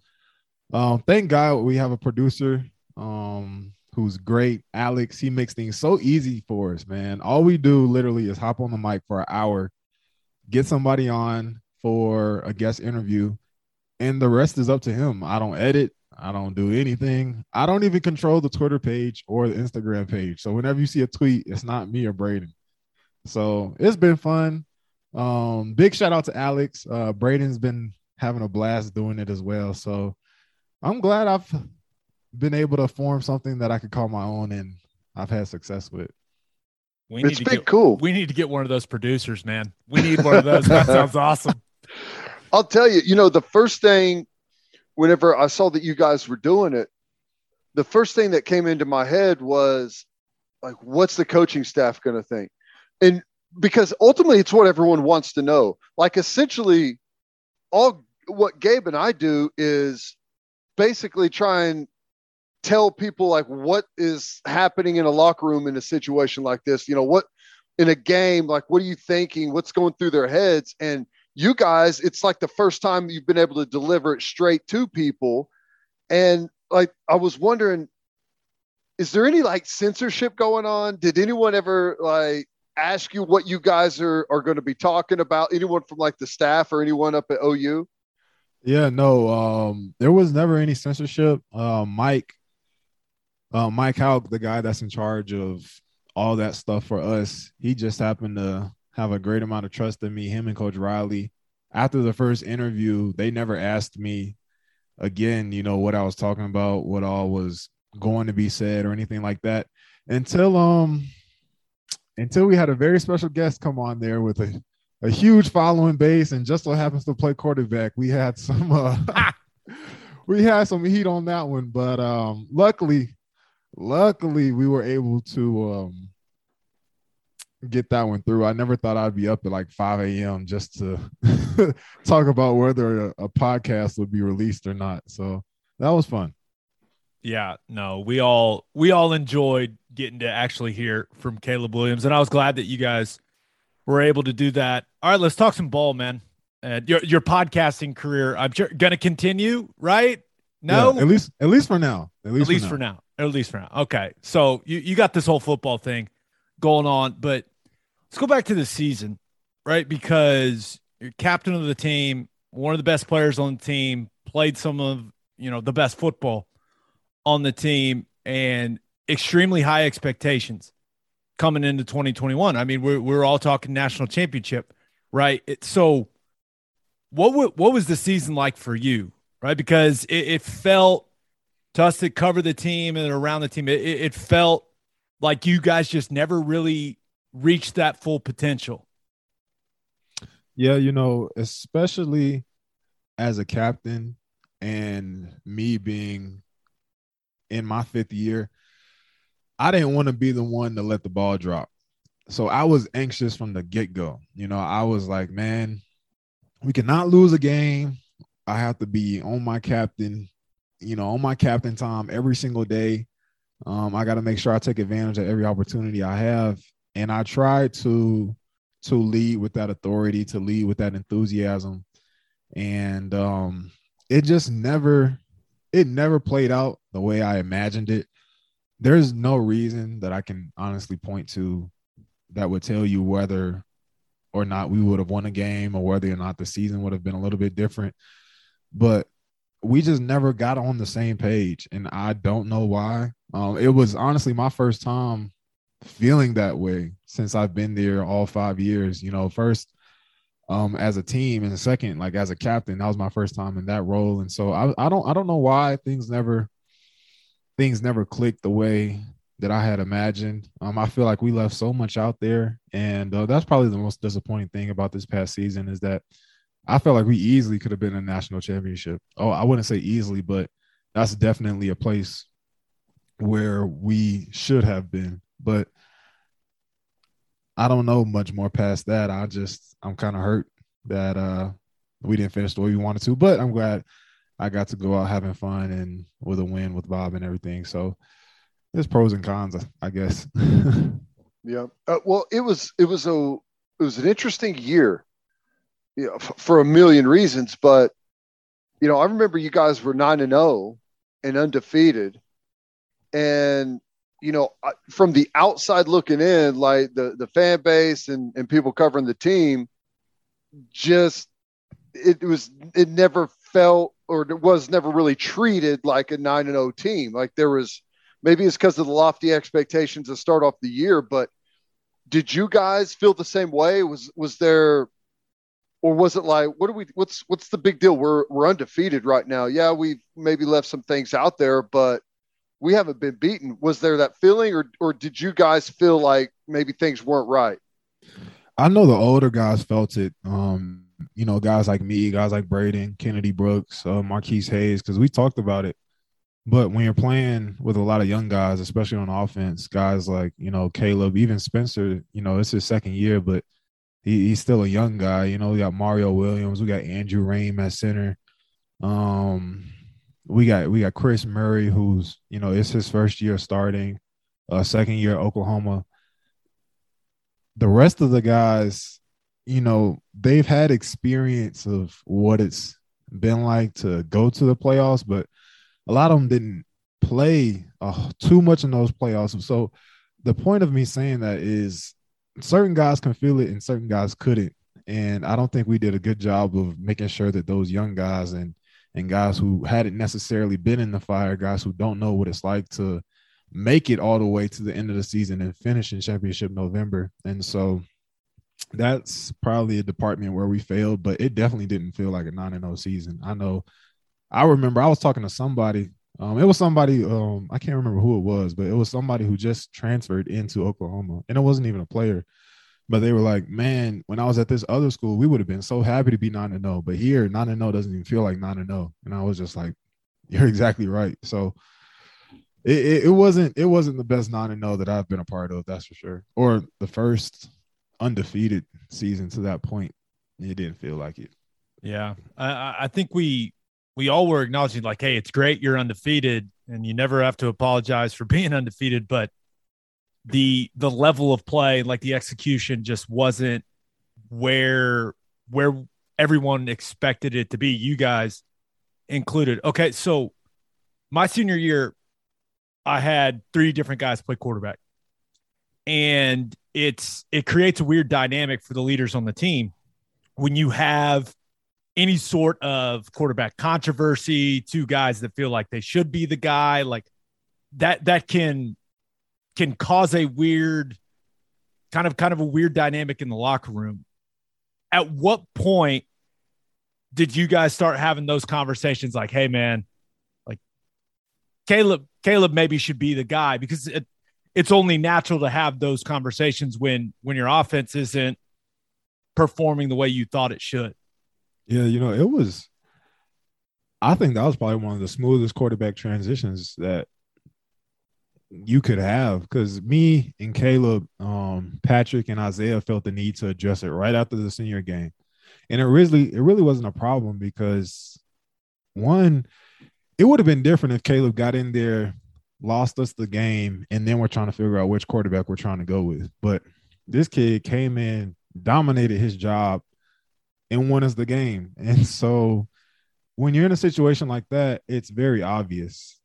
um, thank god we have a producer um, who's great alex. He makes things so easy for us man. All we do literally is hop on the mic for an hour get somebody on for a guest interview and the rest is up to him. I don't edit I don't do anything. I don't even control the Twitter page or the Instagram page. So whenever you see a tweet, it's not me or Brayden. So it's been fun. Um, big shout out to Alex. Uh, Brayden's been having a blast doing it as well. So I'm glad I've been able to form something that I could call my own and I've had success with. We it's been get, cool. We need to get one of those producers, man. We need one of those. that sounds awesome. I'll tell you, you know, the first thing whenever I saw that you guys were doing it, the first thing that came into my head was like, what's the coaching staff going to think? And because ultimately it's what everyone wants to know. Like essentially all what Gabe and I do is basically try and tell people like what is happening in a locker room in a situation like this. You know, what in a game, like what are you thinking? What's going through their heads? And you guys, it's like the first time you've been able to deliver it straight to people. And like, I was wondering, is there any like censorship going on? Did anyone ever like ask you what you guys are, are going to be talking about? Anyone from like the staff or anyone up at OU? Yeah, no, um, there was never any censorship. Uh, Mike, uh, Mike Houck, the guy that's in charge of all that stuff for us, he just happened to have a great amount of trust in me. Him and Coach Riley. After the first interview, they never asked me again, you know, what I was talking about, what all was going to be said or anything like that until um until we had a very special guest come on there with a, a huge following base and just so happens to play quarterback. We had some uh we had some heat on that one, but um luckily luckily we were able to um get that one through. I never thought I'd be up at like 5 a.m. just to talk about whether a, a, podcast would be released or not. So that was fun. Yeah, no, we all we all enjoyed getting to actually hear from Caleb Williams, and I was glad that you guys were able to do that. All right, let's talk some ball, man. And your your podcasting career, I'm sure, gonna continue, right? No, yeah, at least at least for now. At least, at least for, now. for now. At least for now. Okay. So you, you got this whole football thing going on, but let's go back to the season, right? Because you're captain of the team, one of the best players on the team, played some of, you know, the best football on the team and extremely high expectations coming into 2021. I mean, we're, we're all talking national championship, right? It, so what, what was the season like for you, right? Because it, it felt to us to cover the team and around the team, it, it felt like you guys just never really reached that full potential. Yeah, you know, especially as a captain and me being in my fifth year, I didn't want to be the one to let the ball drop. So I was anxious from the get go. You know, I was like, man, we cannot lose a game. I have to be on my captain you know, on my captain time every single day. Um, I got to make sure I take advantage of every opportunity I have, and I try to to lead with that authority, to lead with that enthusiasm, and um, it just never it never played out the way I imagined it. There's no reason that I can honestly point to that would tell you whether or not we would have won a game or whether or not the season would have been a little bit different. But we just never got on the same page, and I don't know why. Um, it was honestly my first time feeling that way since I've been there all five years. You know, first um, as a team, and second, like as a captain, that was my first time in that role, and so I, I don't I don't know why things never things never clicked the way that I had imagined. Um, I feel like we left so much out there, and uh, that's probably the most disappointing thing about this past season is that I felt like we easily could have been a national championship. Oh, I wouldn't say easily, but that's definitely a place where we should have been. But I don't know much more past that. I just I'm kind of hurt that uh we didn't finish the way we wanted to, but I'm glad I got to go out having fun and with a win with Bob and everything. So there's pros and cons, I guess. yeah. Uh, well, it was it was a it was an interesting year you know, f- for a million reasons. But you know, I remember you guys were nine and zero oh and undefeated, and you know, from the outside looking in, like the the fan base and and people covering the team, just it was it never felt or it was never really treated like a nine and zero oh team. Like there was maybe it's because of the lofty expectations to start off the year, but did you guys feel the same way? Was was there or was it like what do we what's what's the big deal we're we're undefeated right now yeah we've maybe left some things out there but we haven't been beaten was there that feeling or or did you guys feel like maybe things weren't right i know the older guys felt it um you know guys like me guys like brayden kennedy brooks uh, marquise hayes because we talked about it but when you're playing with a lot of young guys especially on offense guys like you know caleb even spencer you know it's his second year but he, he's still a young guy. You know, we got Mario Williams, we got Andrew Raym at center. Um, we got we got Chris Murray, who's you know it's his first year starting, uh, second year Oklahoma. The rest of the guys, you know, they've had experience of what it's been like to go to the playoffs, but a lot of them didn't play uh, too much in those playoffs. So the point of me saying that is certain guys can feel it and certain guys couldn't. And I don't think we did a good job of making sure that those young guys and and guys who hadn't necessarily been in the fire, guys who don't know what it's like to make it all the way to the end of the season and finish in championship November. And so that's probably a department where we failed, but it definitely didn't feel like a 9 0 season. I know I remember I was talking to somebody um, it was somebody um, I can't remember who it was, but it was somebody who just transferred into Oklahoma, and it wasn't even a player. But they were like, "Man, when I was at this other school, we would have been so happy to be nine and zero, oh, but here nine and zero oh doesn't even feel like nine and zero." Oh. And I was just like, "You're exactly right." So it, it, it wasn't it wasn't the best nine and zero that I've been a part of, that's for sure, or the first undefeated season to that point. It didn't feel like it. Yeah, I, I think we we all were acknowledging like, hey, it's great you're undefeated and you never have to apologize for being undefeated, but the the level of play, like the execution, just wasn't where where everyone expected it to be. You guys included. Okay, so my senior year, I had three different guys play quarterback. And it's it creates a weird dynamic for the leaders on the team when you have any sort of quarterback controversy, two guys that feel like they should be the guy, like that that can can cause a weird kind of kind of a weird dynamic in the locker room. At what point did you guys start having those conversations like, hey man, like Caleb, Caleb maybe should be the guy because it, it's only natural to have those conversations when when your offense isn't performing the way you thought it should. Yeah, you know, it was I think that was probably one of the smoothest quarterback transitions that you could have because me and Caleb, um, Patrick and Isaiah felt the need to address it right after the senior game. And it really, it really wasn't a problem because one, it would have been different if Caleb got in there, lost us the game, and then we're trying to figure out which quarterback we're trying to go with. But this kid came in, dominated his job, and won us the game. And so when you're in a situation like that, it's very obvious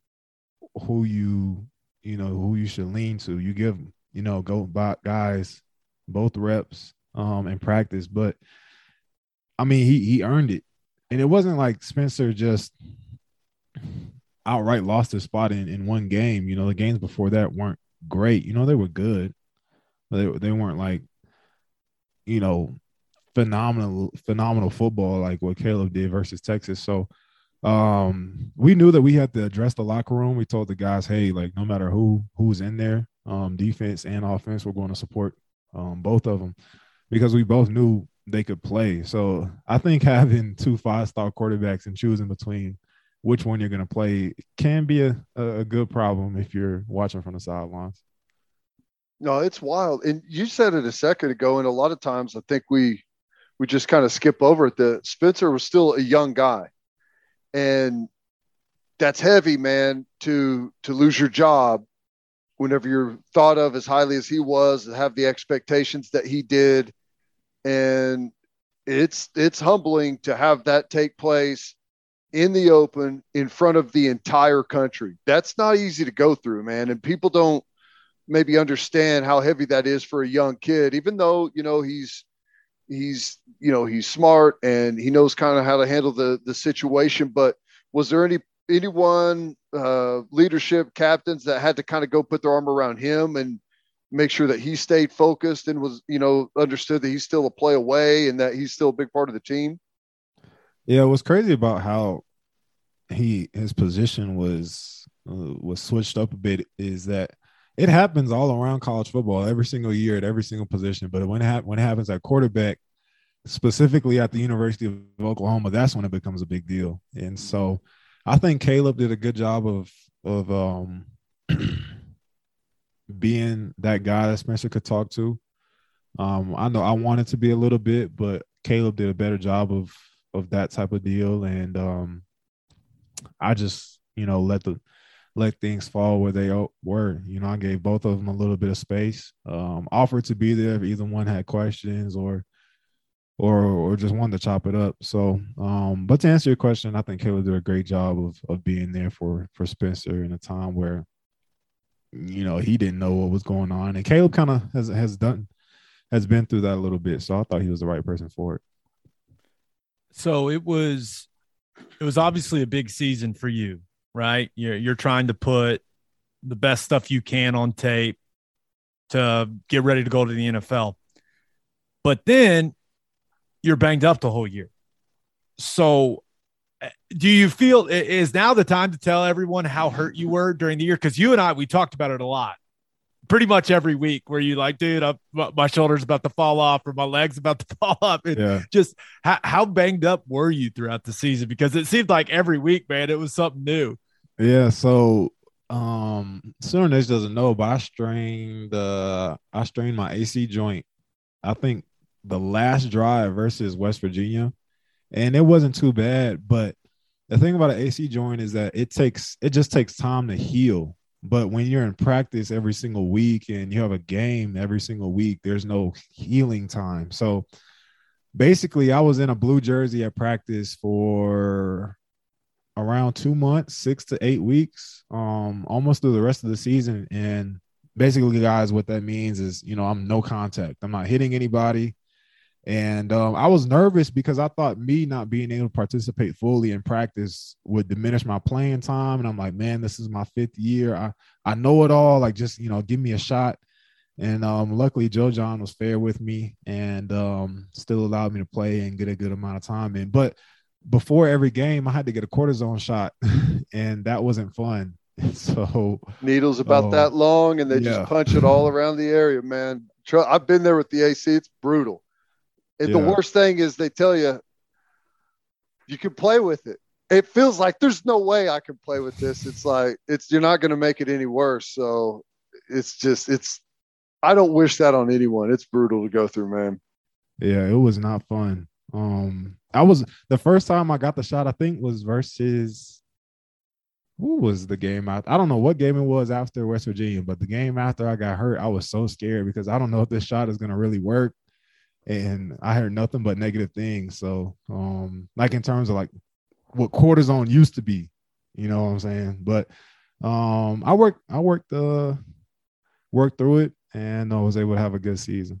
who you you know who you should lean to. You give you know go by guys both reps um and practice, but I mean he he earned it, and it wasn't like Spencer just outright lost his spot in in one game. You know the games before that weren't great. You know they were good, but they they weren't like you know phenomenal phenomenal football like what Caleb did versus Texas. So um, we knew that we had to address the locker room. We told the guys, hey, like no matter who who's in there, um, defense and offense, we're going to support um, both of them because we both knew they could play. So I think having two five star quarterbacks and choosing between which one you're going to play can be a, a good problem if you're watching from the sidelines. No, it's wild. And you said it a second ago, and a lot of times I think we we just kind of skip over it. That Spencer was still a young guy and that's heavy, man. To to lose your job whenever you're thought of as highly as he was, and have the expectations that he did, and it's it's humbling to have that take place in the open in front of the entire country. That's not easy to go through, man. And people don't maybe understand how heavy that is for a young kid, even though, you know, he's he's you know he's smart and he knows kind of how to handle the the situation but was there any anyone uh leadership captains that had to kind of go put their arm around him and make sure that he stayed focused and was you know understood that he's still a play away and that he's still a big part of the team? Yeah what's crazy about how he his position was uh, was switched up a bit is that it happens all around college football every single year at every single position. But when it, ha- when it happens at quarterback, specifically at the University of Oklahoma, that's when it becomes a big deal. And so I think Caleb did a good job of of um, being that guy that Spencer could talk to. Um, I know I wanted to be a little bit, but Caleb did a better job of of that type of deal, and um, I just you know let the let things fall where they were. You know, I gave both of them a little bit of space. Um, offered to be there if either one had questions or or or just wanted to chop it up. So, um, but to answer your question, I think Caleb did a great job of of being there for for Spencer in a time where you know he didn't know what was going on, and Caleb kind of has has done has been through that a little bit. So I thought he was the right person for it. So it was it was obviously a big season for you right? You're you're trying to put the best stuff you can on tape to get ready to go to the NFL. But then you're banged up the whole year. So eh, do you feel is now the time to tell everyone how hurt you were during the year? Because you and I, we talked about it a lot, pretty much every week. Where you like, dude, I'm, my shoulder's about to fall off, or my legs about to fall off. And yeah. Just how, how banged up were you throughout the season? Because it seemed like every week, man, it was something new. Yeah, so um Sooners doesn't know, but I strained uh I strained my AC joint. I think the last drive versus West Virginia, and it wasn't too bad. But the thing about an AC joint is that it takes it just takes time to heal. But when you're in practice every single week and you have a game every single week, there's no healing time. So basically, I was in a blue jersey at practice for around two months, six to eight weeks, um, almost through the rest of the season. And basically, guys, what that means is, you know, I'm no contact. I'm not hitting anybody. And um, I was nervous because I thought me not being able to participate fully in practice would diminish my playing time. And I'm like, man, this is my fifth year. I, I know it all. Like, just, you know, give me a shot. And um, luckily, Joe Jon was fair with me and um, still allowed me to play and get a good amount of time in. But before every game, I had to get a cortisone shot, and that wasn't fun. So needles about uh, that long, and they yeah. just punch it all around the area, man. I've been there with the AC; it's brutal. And yeah. the worst thing is they tell you you can play with it. It feels like there's no way I can play with this. It's like it's you're not going to make it any worse. So it's just it's I don't wish that on anyone. It's brutal to go through, man. Yeah, it was not fun. Um, I was the first time I got the shot. I think was versus who was the game out? I don't know what game it was after West Virginia, but the game after I got hurt, I was so scared because I don't know if this shot is gonna really work, and I heard nothing but negative things. So, um, like in terms of like what cortisone used to be, you know what I'm saying? But um, I worked, I worked, uh, worked through it, and I was able to have a good season.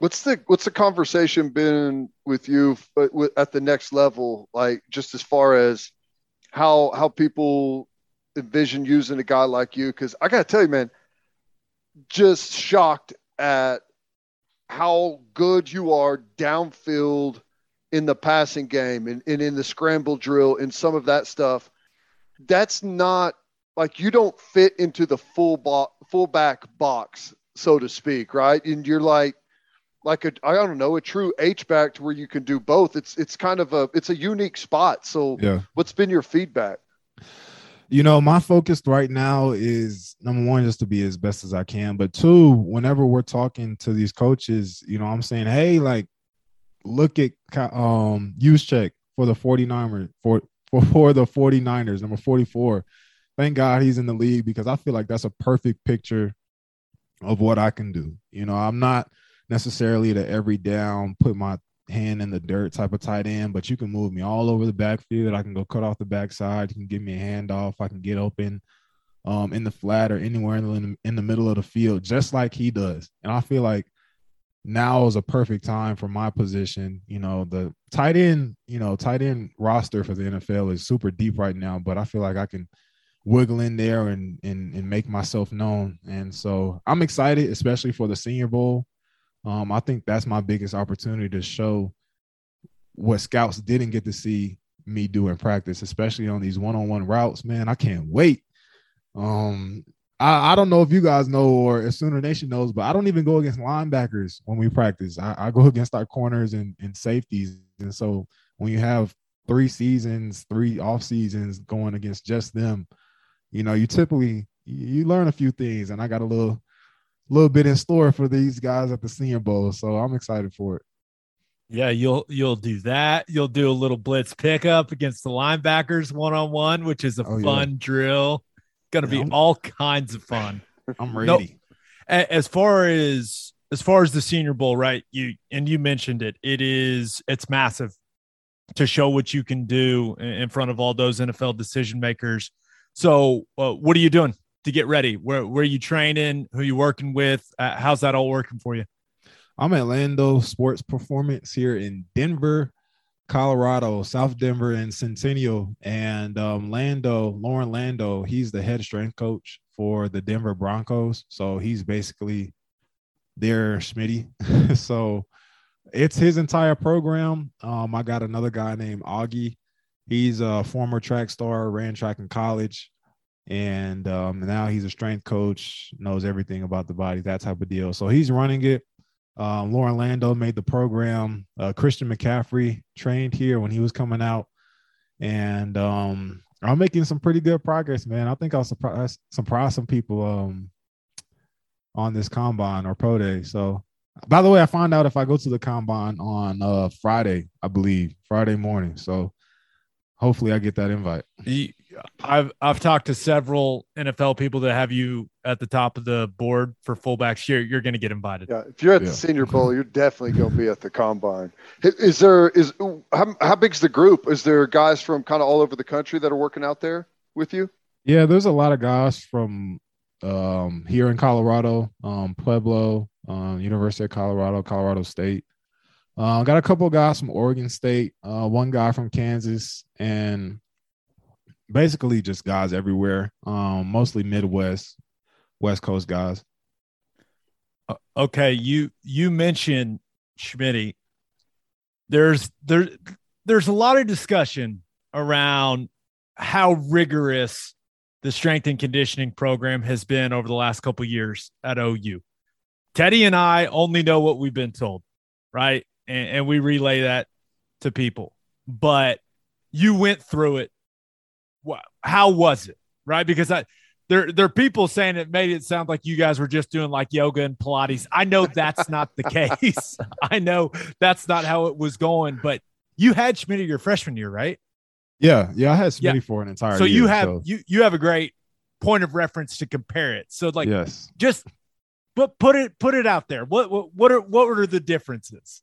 What's the what's the conversation been with you uh, at the next level? Like just as far as how how people envision using a guy like you? Because I gotta tell you, man, just shocked at how good you are downfield in the passing game and, and in the scramble drill and some of that stuff. That's not like you don't fit into the full bo- fullback box, so to speak, right? And you're like like a I don't know a true H back to where you can do both. It's it's kind of a it's a unique spot. So yeah. what's been your feedback? You know, my focus right now is number one, just to be as best as I can. But two, whenever we're talking to these coaches, you know, I'm saying, hey, like, look at um Juszczyk for the 49ers for, for for the 49ers, number 44. Thank God he's in the league because I feel like that's a perfect picture of what I can do. You know, I'm not necessarily the every down, put my hand in the dirt type of tight end, but you can move me all over the backfield. I can go cut off the backside. You can give me a handoff. I can get open um, in the flat or anywhere in the, in the middle of the field, just like he does. And I feel like now is a perfect time for my position. You know, the tight end, you know, tight end roster for the NFL is super deep right now, but I feel like I can wiggle in there and and, and make myself known. And so I'm excited, especially for the Senior Bowl. Um, I think that's my biggest opportunity to show what scouts didn't get to see me do in practice, especially on these one-on-one routes. Man, I can't wait. Um, I, I don't know if you guys know or if Sooner Nation knows, but I don't even go against linebackers when we practice. I, I go against our corners and, and safeties. And so when you have three seasons, three off seasons going against just them, you know, you typically you learn a few things. And I got a little little bit in store for these guys at the Senior Bowl. So I'm excited for it. Yeah, you'll you'll do that. You'll do a little blitz pickup against the linebackers one on one, which is a oh, fun yeah. drill. Going to yeah, be I'm, all kinds of fun. I'm ready. as far as as far as the Senior Bowl, right? You and you mentioned it. It is it's massive to show what you can do in front of all those NFL decision makers. So, uh, what are you doing to get ready? Where where are you training? Who you working with? Uh, how's that all working for you? I'm at Landow Sports Performance here in Denver, Colorado, South Denver, and Centennial. And um, Landow, Loren Landow, he's the head strength coach for the Denver Broncos. So he's basically their Schmitty. so it's his entire program. Um, I got another guy named Augie. He's a former track star, ran track in college and um, now he's a strength coach, knows everything about the body, that type of deal. So he's running it. Um, Loren Landow made the program. Uh, Christian McCaffrey trained here when he was coming out, and um, I'm making some pretty good progress, man. I think I'll surprise surprise some people um, on this combine or pro day. So, by the way, I find out if I go to the combine on uh, Friday, I believe Friday morning. So, hopefully, I get that invite. I've I've talked to several NFL people that have you at the top of the board for fullbacks. You're you're going to get invited. Yeah, if you're at Yeah. the Senior Bowl, you're definitely going to be at the combine. Is there is how how big's the group? Is there guys from kind of all over the country that are working out there with you? Yeah, there's a lot of guys from um, here in Colorado, um, Pueblo, um, University of Colorado, Colorado State. Uh, got a couple guys from Oregon State, uh, one guy from Kansas, and basically just guys everywhere. Um, mostly Midwest, West Coast guys. Uh, Okay, you you mentioned Schmitty. There's there there's a lot of discussion around how rigorous the strength and conditioning program has been over the last couple years at OU. Teddy and I only know what we've been told, right? And, and we relay that to people. But you went through it. Wha- How was it, right? Because I there there are people saying it made it sound like you guys were just doing like yoga and Pilates. I know that's not the case. I know that's not how it was going. But you had Schmidt your freshman year, right? Yeah, yeah, I had Smitty Yeah. for an entire so year. you have so- you you have a great point of reference to compare it. So like yes. just but put it put it out there. What what what are what are the differences?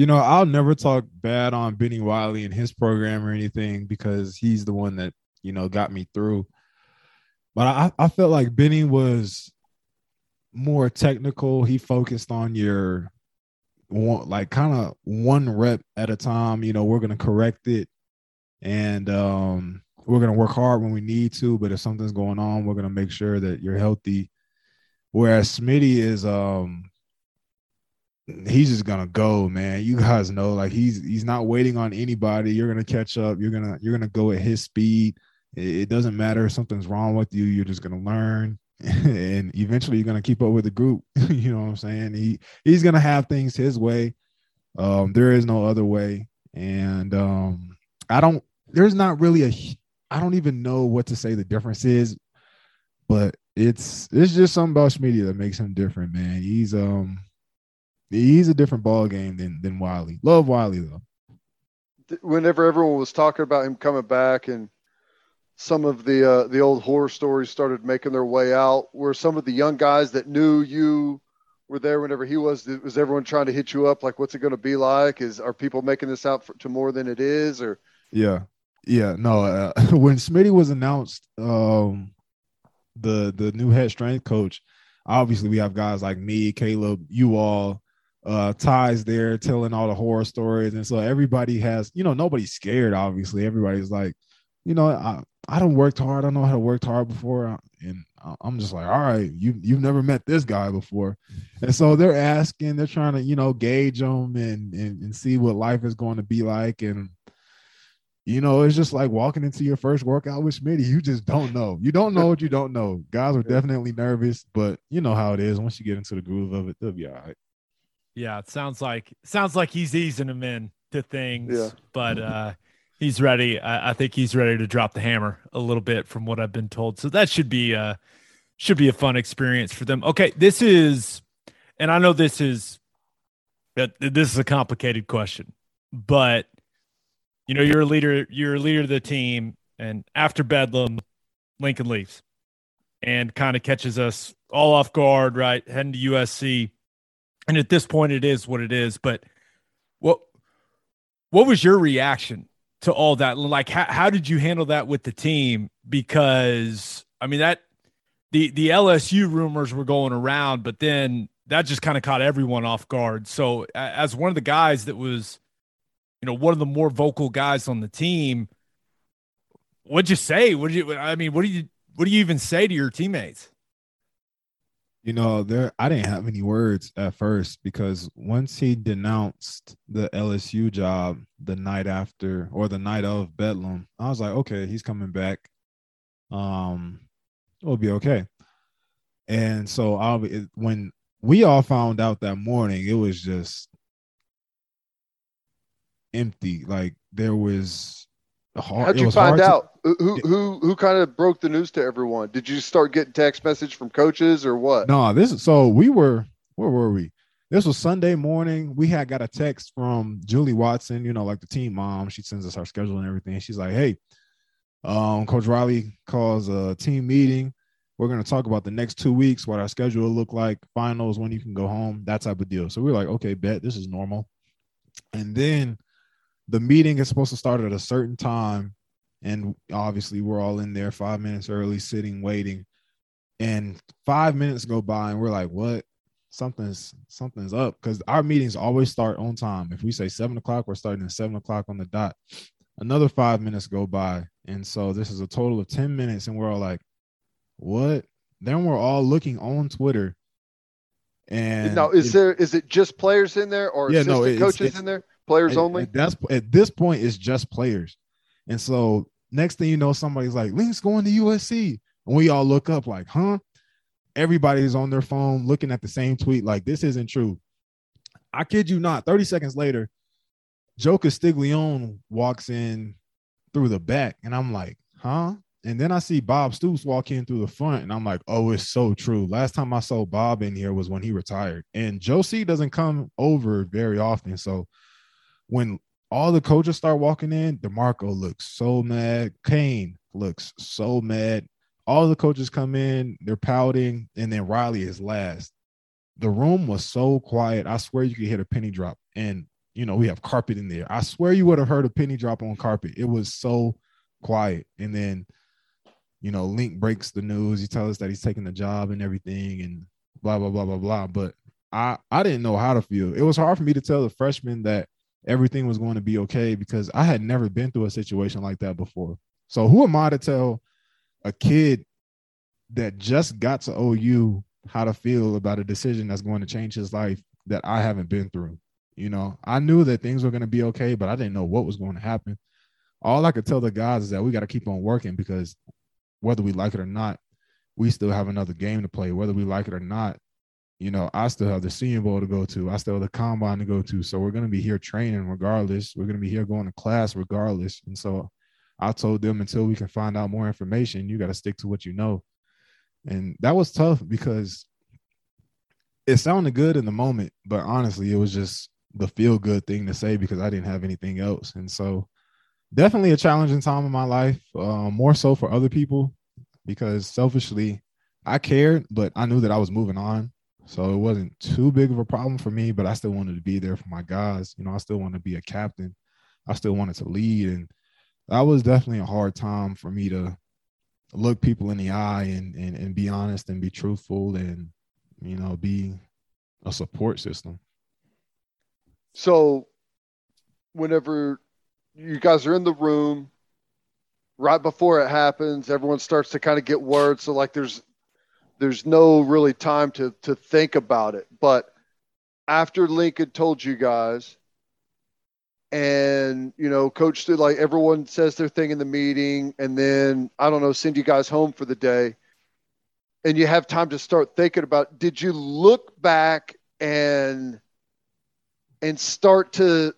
You know, I'll never talk bad on Bennie Wylie and his program or anything because he's the one that, you know, got me through. But I, I felt like Bennie was more technical. He focused on your one, like kind of one rep at a time. You know, we're going to correct it and um, we're going to work hard when we need to. But if something's going on, we're going to make sure that you're healthy. Whereas Smitty is, um, he's just gonna go, man. You guys know, like he's he's not waiting on anybody. You're gonna catch up. You're gonna you're gonna go at his speed. It, it doesn't matter if something's wrong with you. You're just gonna learn, and eventually you're gonna keep up with the group. you know what I'm saying? He he's gonna have things his way. Um, there is no other way, and um, I don't. There's not really a. I don't even know what to say. The difference is, but it's it's just something about Schmidt that makes him different, man. He's um he's a different ball game than than Wylie. Love Wylie though. Whenever everyone was talking about him coming back and some of the uh, the old horror stories started making their way out, where some of the young guys that knew you were there whenever he was. Was everyone trying to hit you up like, "What's it going to be like? Is are people making this out for, to more than it is?" Or Yeah, yeah. No, uh, when Smitty was announced, um, the the new head strength coach, obviously we have guys like me, Caleb, you all, uh, ties there telling all the horror stories, and so everybody has, you know, nobody's scared. Obviously, everybody's like, you know, I I don't worked hard. I know how to work hard before, and I'm just like, all right, you you've never met this guy before, and so they're asking, they're trying to, you know, gauge them and and, and see what life is going to be like, and you know, it's just like walking into your first workout with Smitty. You just don't know. You don't know what you don't know. Guys are definitely nervous, but you know how it is. Once you get into the groove of it, they'll be all right. Yeah, it sounds like sounds like he's easing him in to things, Yeah. but uh he's ready. I, I think he's ready to drop the hammer a little bit from what I've been told. So that should be uh should be a fun experience for them. Okay, this is and I know this is that this is a complicated question, but you know, you're a leader, you're a leader of the team, and after Bedlam, Lincoln leaves and kind of catches us all off guard, right? Heading to USC and at this point it is what it is. But what what was your reaction to all that? Like how, how did you handle that with the team? Because i mean that the the lsu rumors were going around but then that just kind of caught everyone off guard. So as one of the guys that was you know one of the more vocal guys on the team what'd you say? What did you i mean what do you what do you even say to your teammates You know, there I didn't have any words at first because once he denounced the LSU job the night after or the night of Bedlam, I was like, okay, he's coming back. Um, it'll be okay. And so I'll be when we all found out that morning, it was just empty. Like there was hard. How'd you find to- out? Who who who, who kind of broke the news to everyone? Did you start getting text message from coaches or what? No, this is so we were where were we? This was Sunday morning. We had got a text from Julie Watson, you know, like the team mom. She sends us our schedule and everything. She's like, "Hey, um, Coach Riley calls a team meeting. We're going to talk about the next two weeks, what our schedule will look like, finals, when you can go home, that type of deal." So we we're like, "Okay, bet this is normal." And then the meeting is supposed to start at a certain time, and obviously we're all in there five minutes early, sitting, waiting. And five minutes go by, and we're like, "What? Something's something's up." Because our meetings always start on time. If we say seven o'clock, we're starting at seven o'clock on the dot. Another five minutes go by, and so this is a total of ten minutes, and we're all like, "What?" Then we're all looking on Twitter, and now, is it- there is it just players in there or Yeah, assistant no, coaches in there? Players at, only. At, that's, at this point, it's just players. And so next thing you know, somebody's like, Link's going to USC. And we all look up like, huh? Everybody's on their phone looking at the same tweet, like, this isn't true. I kid you not. 30 seconds later, Joe Castiglione walks in through the back, and I'm like, huh? And then I see Bob Stoops walk in through the front, and I'm like, oh, it's so true. Last time I saw Bob in here was when he retired. And Joe C doesn't come over very often. So when all the coaches start walking in, DeMarco looks so mad. Kane looks so mad. All the coaches come in, they're pouting, and then Riley is last. The room was so quiet. I swear you could hear a penny drop. And you know, we have carpet in there. I swear you would have heard a penny drop on carpet. It was so quiet. And then, you know, Link breaks the news. He tells us that he's taking the job and everything and blah, blah, blah, blah, blah. But I I didn't know how to feel. It was hard for me to tell the freshmen that everything was going to be okay because I had never been through a situation like that before. So who am I to tell a kid that just got to OU how to feel about a decision that's going to change his life that I haven't been through? You know, I knew that things were going to be okay, but I didn't know what was going to happen. All I could tell the guys is that we got to keep on working because whether we like it or not, we still have another game to play. Whether we like it or not, you know, I still have the Senior Bowl to go to. I still have the Combine to go to. So we're going to be here training regardless. We're going to be here going to class regardless. And so I told them until we can find out more information, you got to stick to what you know. And that was tough because it sounded good in the moment, but honestly, it was just the feel good thing to say because I didn't have anything else. And so definitely a challenging time in my life, uh, more so for other people because selfishly, I cared, but I knew that I was moving on. So it wasn't too big of a problem for me, but I still wanted to be there for my guys. You know, I still want to be a captain. I still wanted to lead. And that was definitely a hard time for me to look people in the eye and, and, and be honest and be truthful and, you know, be a support system. So, whenever you guys are in the room, right before it happens, everyone starts to kind of get word. So, like, there's there's no really time to to think about it. But after Lincoln told you guys, and you know, Coach did like everyone says their thing in the meeting, and then I don't know, send you guys home for the day, and you have time to start thinking about. Did you look back and and start to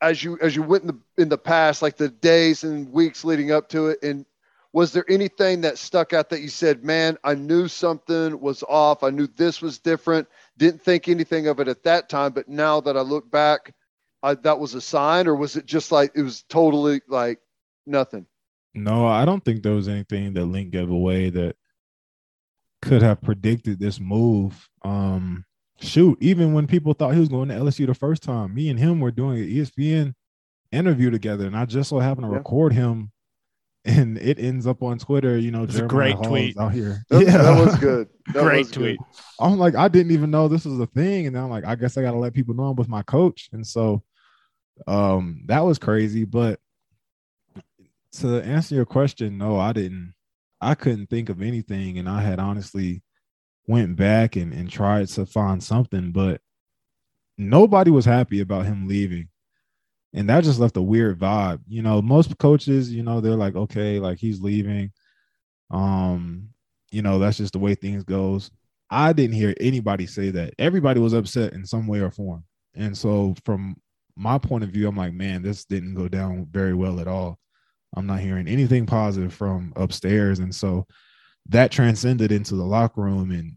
as you as you went in the in the past like the days and weeks leading up to it and was there anything that stuck out that you said man i knew something was off i knew this was different didn't think anything of it at that time but now that i look back I, that was a sign or was it just like it was totally like nothing No, I don't think there was anything that Link gave away that could have predicted this move. Um, shoot, even when people thought he was going to LSU the first time, me and him were doing an ESPN interview together, and I just so happened to Yeah. record him, and it ends up on Twitter. You know, It's a great Hall's tweet. out here. that, that was good That Great was good. tweet. I'm like, I didn't even know this was a thing, and I'm like, I guess I got to let people know I'm with my coach, and so, um, that was crazy. But to answer your question, no, I didn't. I couldn't think of anything, and I had honestly went back and and tried to find something, but nobody was happy about him leaving. And that just left a weird vibe. You know, most coaches, you know, they're like, okay, like he's leaving. Um, you know, that's just the way things goes. I didn't hear anybody say that. Everybody was upset in some way or form. And so from my point of view, I'm like, man, this didn't go down very well at all. I'm not hearing anything positive from upstairs. And so that transcended into the locker room and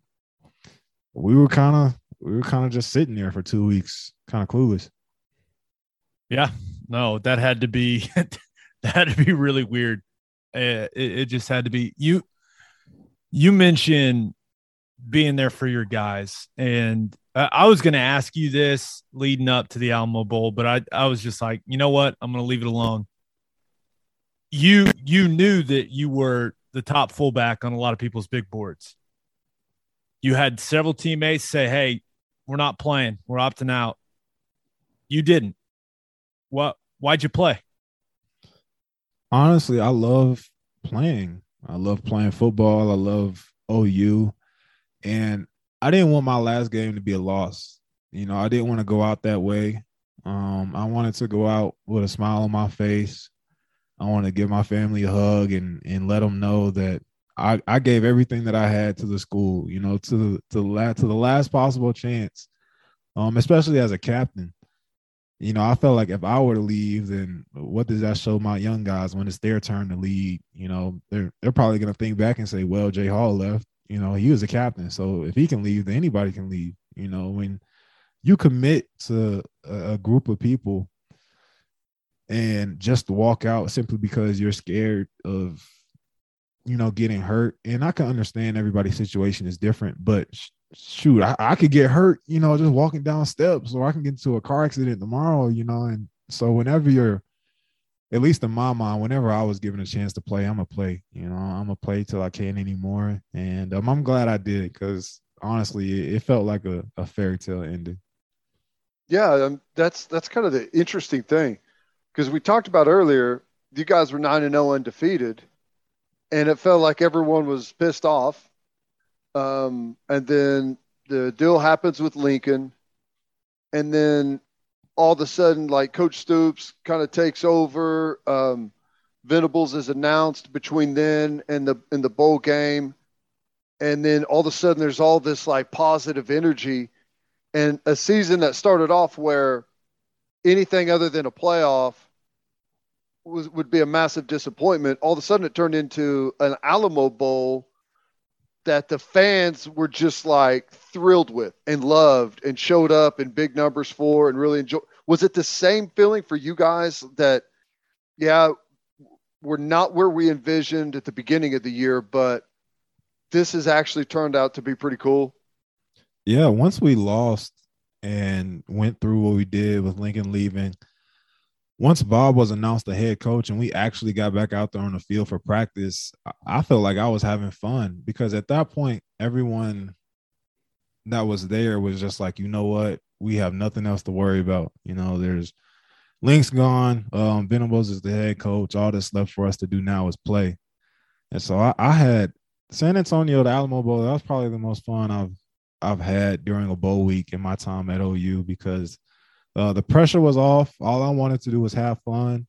we were kind of we were kind of just sitting there for two weeks, kind of clueless. Yeah, no, that had to be that had to be really weird. Uh, it, it just had to be you. You mentioned being there for your guys, and I was going to ask you this leading up to the Alamo Bowl, but I I was just like, you know what, I'm going to leave it alone. You you knew that you were the top fullback on a lot of people's big boards. You had several teammates say, "Hey, we're not playing. We're opting out." You didn't. What? Why'd you play? Honestly, I love playing. I love playing football. I love OU, and I didn't want my last game to be a loss. You know, I didn't want to go out that way. Um, I wanted to go out with a smile on my face. I want to give my family a hug and and let them know that I, I gave everything that I had to the school, you know, to the to the last to the last possible chance. Um, especially as a captain. You know, I felt like if I were to leave, then what does that show my young guys when it's their turn to lead? You know, they're they're probably gonna think back and say, Well, Jay Hall left, you know, he was a captain. So if he can leave, then anybody can leave. You know, when you commit to a, a group of people and just walk out simply because you're scared of you know, getting hurt. And I can understand everybody's situation is different, but shoot, I, I could get hurt, you know, just walking down steps, or I can get into a car accident tomorrow, you know. And so whenever you're at least in my mind, whenever I was given a chance to play, I'm gonna play. You know, I'm gonna play till I can't anymore, and um, I'm glad I did because honestly, it, it, felt like a, a, fairy tale ending. Yeah, um, that's that's kind of the interesting thing because we talked about earlier. You guys were nine and zero oh undefeated, and it felt like everyone was pissed off. Um, and then the deal happens with Lincoln, and then all of a sudden, like Coach Stoops kind of takes over. Um, Venables is announced between then and the in the bowl game, and then all of a sudden there's all this like positive energy, and a season that started off where anything other than a playoff was would be a massive disappointment. All of a sudden, it turned into an Alamo Bowl that the fans were just like thrilled with and loved and showed up in big numbers for and really enjoyed. Was it the same feeling for you guys that, yeah, we're not where we envisioned at the beginning of the year, but this has actually turned out to be pretty cool? Yeah, once we lost and went through what we did with Lincoln leaving – once Bob was announced the head coach and we actually got back out there on the field for practice, I felt like I was having fun because at that point, everyone that was there was just like, you know what, we have nothing else to worry about. You know, there's Link's gone, um, Venables is the head coach. All that's left for us to do now is play. And so I, I had San Antonio, the Alamo Bowl. That was probably the most fun I've I've had during a bowl week in my time at OU because uh, the pressure was off. All I wanted to do was have fun.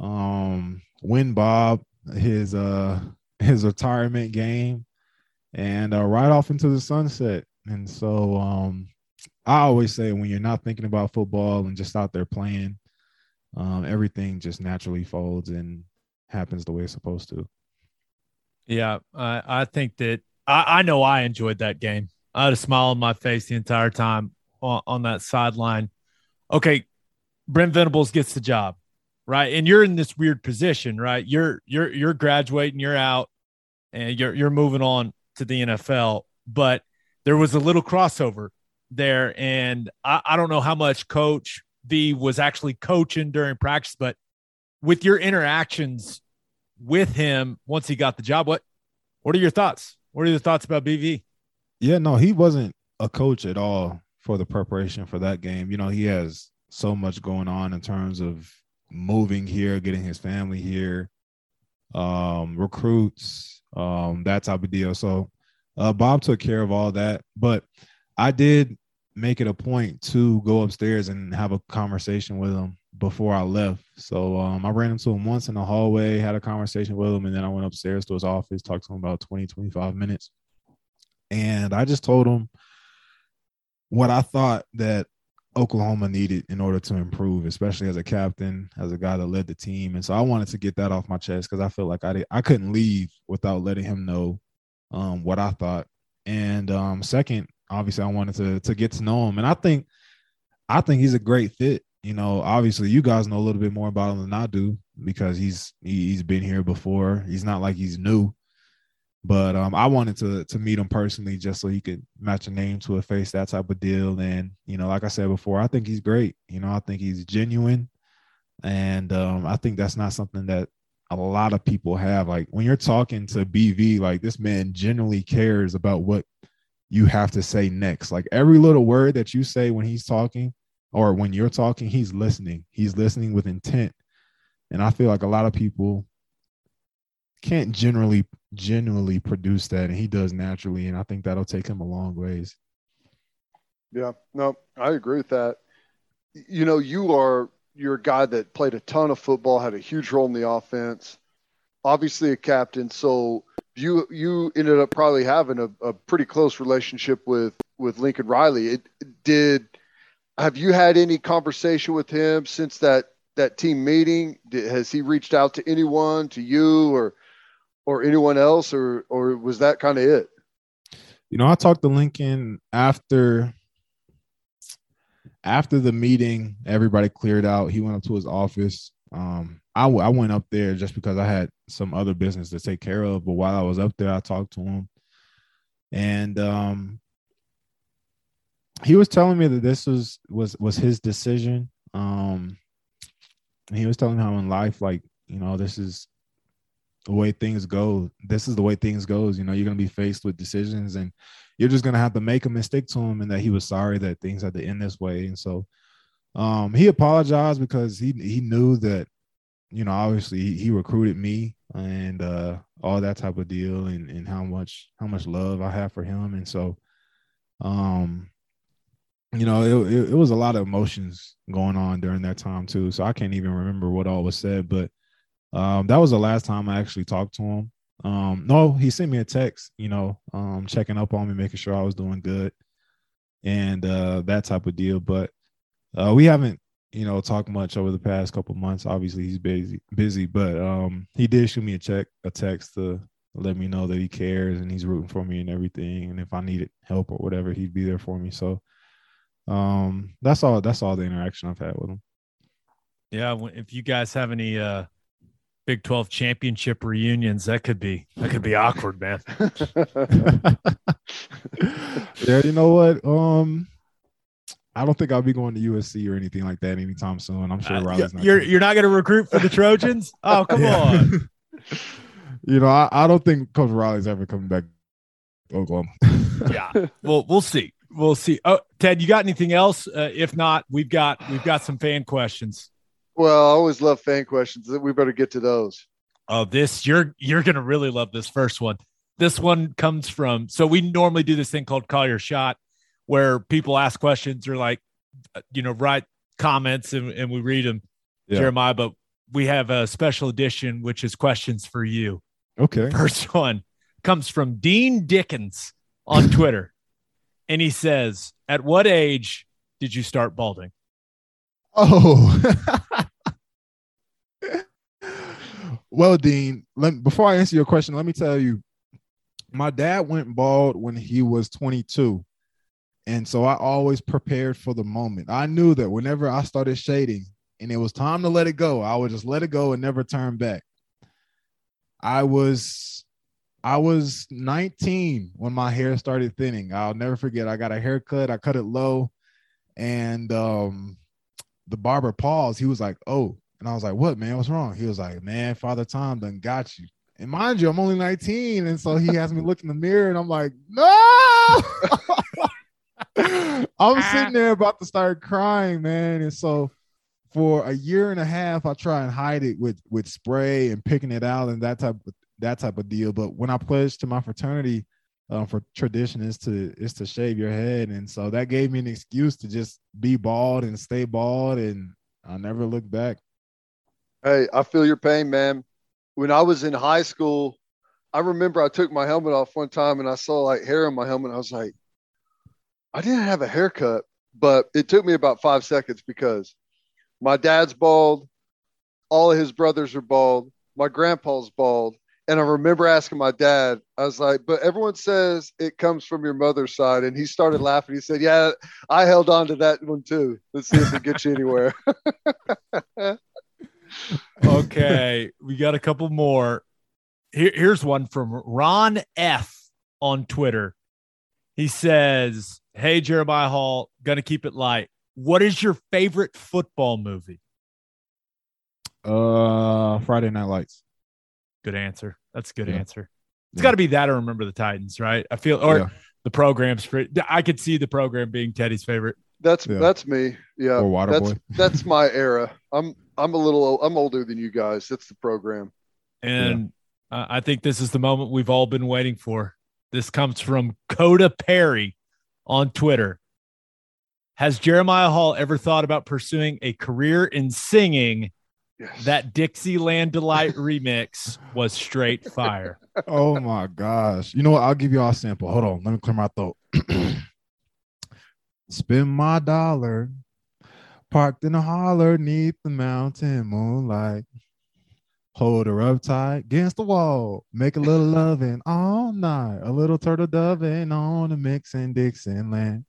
Um, win Bob his uh his retirement game, and uh, right off into the sunset. And so um, I always say when you're not thinking about football and just out there playing, um, everything just naturally folds and happens the way it's supposed to. Yeah, I, I think that I, I know I enjoyed that game. I had a smile on my face the entire time on, on that sideline okay, Brent Venables gets the job, right? And you're in this weird position, right? You're you're you're graduating, you're out, and you're you're moving on to the NFL. But there was a little crossover there, and I, I don't know how much Coach V was actually coaching during practice, but with your interactions with him once he got the job, what what are your thoughts? What are your thoughts about BV? Yeah, no, he wasn't a coach at all for the preparation for that game. You know, he has so much going on in terms of moving here, getting his family here, um, recruits, um, that type of deal. So uh, Bob took care of all that, but I did make it a point to go upstairs and have a conversation with him before I left. So um, I ran into him once in the hallway, had a conversation with him, and then I went upstairs to his office, talked to him about 20, 25 minutes. And I just told him what I thought that Oklahoma needed in order to improve, especially as a captain, as a guy that led the team. And so I wanted to get that off my chest because I feel like I did, I couldn't leave without letting him know um, what I thought. And um, second, obviously, I wanted to to get to know him, and I think I think he's a great fit. You know, obviously, you guys know a little bit more about him than I do because he's he's been here before. He's not like he's new. But um, I wanted to to meet him personally just so he could match a name to a face, that type of deal. And you know, like I said before, I think he's great. You know, I think he's genuine, and um, I think that's not something that a lot of people have. Like when you're talking to BV, like this man generally cares about what you have to say next. Like every little word that you say when he's talking or when you're talking, he's listening. He's listening with intent. And I feel like a lot of people can't generally genuinely produce that and he does naturally and i think that'll take him a long ways. Yeah no i agree with that. You know you are you're a guy that played a ton of football had a huge role in the offense obviously a captain so you you ended up probably having a, a pretty close relationship with with lincoln riley. It did have you had any conversation with him since that that team meeting? Has he reached out to anyone to you or or anyone else, or or was that kind of it? You know, I talked to Lincoln after after the meeting. Everybody cleared out. He went up to his office. Um, I, I went up there just because I had some other business to take care of. But while I was up there, I talked to him, and um, he was telling me that this was was was his decision. Um, he was telling me how in life, like you know, this is the way things go. This is the way things goes. You know, you're gonna be faced with decisions, and you're just gonna have to make and stick to them. And that he was sorry that things had to end this way. And so, um, he apologized because he he knew that, you know, obviously he, he recruited me and uh, all that type of deal, and and how much how much love I have for him. And so, um, you know, it, it, it was a lot of emotions going on during that time too. So I can't even remember what all was said, but um, that was the last time I actually talked to him. Um, no, he sent me a text, you know, um, checking up on me, making sure I was doing good, and uh, that type of deal. But uh, we haven't, you know, talked much over the past couple months. Obviously, he's busy, busy, but um, he did shoot me a check, a text to let me know that he cares and he's rooting for me and everything. And if I needed help or whatever, he'd be there for me. So um, that's all. That's all the interaction I've had with him. Yeah, if you guys have any uh Big 12 championship reunions. That could be that could be awkward, man. yeah, you know what? Um I don't think I'll be going to USC or anything like that anytime soon. I'm sure uh, Riley's not. You're you're not going to recruit for the Trojans? Oh, come on. you know, I, I don't think Coach Riley's ever coming back to Oklahoma. yeah. Well, we'll see. We'll see. Oh, Ted, you got anything else? Uh, if not, we've got we've got some fan questions. Well, I always love fan questions. We better get to those. Oh, this you're you're gonna really love this first one. This one comes from so we normally do this thing called call your shot, where people ask questions or like uh, you know write comments and, and we read them, yeah. Jeremiah. But we have a special edition which is questions for you. Okay. First one comes from Dean Dickens on Twitter, and he says, "At what age did you start balding?" Oh. well, Dean, let, before I answer your question, let me tell you my dad went bald when he was 22. And so I always prepared for the moment. I knew that whenever I started shading and it was time to let it go, I would just let it go and never turn back. I was I was 19 when my hair started thinning. I'll never forget. I got a haircut. I cut it low and um the barber paused. He was like, "Oh," and I was like, "What, man? What's wrong?" He was like, "Man, Father Time done got you." And mind you, I'm only 19, and so he has me look in the mirror, and I'm like, "No!" I'm sitting there about to start crying, man, and so for a year and a half, I try and hide it with with spray and picking it out and that type of that type of deal. But when I pledged to my fraternity, um, for tradition is to is to shave your head, and so that gave me an excuse to just be bald and stay bald, and I never look back. Hey, I feel your pain, man. When I was in high school, I remember I took my helmet off one time and I saw like hair on my helmet. I was like, I didn't have a haircut, but it took me about five seconds because my dad's bald, all of his brothers are bald, my grandpa's bald. And I remember asking my dad, I was like, but everyone says it comes from your mother's side. And he started laughing. He said, Yeah, I held on to that one too. Let's see if it gets you anywhere. okay. We got a couple more. Here, here's one from Ron F on Twitter. He says, Hey, Jeremiah Hall, gonna keep it light. What is your favorite football movie? Uh, Friday Night Lights. Good answer. That's a good Yeah. answer. It's Yeah. got to be that or Remember the Titans, right? I feel, or Yeah. the programs for. I could see the program being Teddy's favorite. That's Yeah. that's me. Yeah. Or that's that's my era. I'm I'm a little I'm older than you guys. That's the program. And uh, I think this is the moment we've all been waiting for. This comes from Coda Perry on Twitter. Has Jeremiah Hall ever thought about pursuing a career in singing? Yes. That Dixieland Delight remix was straight fire. oh my gosh. You know what? I'll give you all a sample. Hold on. Let me clear my throat. Spend my dollar parked in a holler neath the mountain moonlight. Hold her up tight against the wall. Make a little loving all night. A little turtle doving on the mixing Dixon land.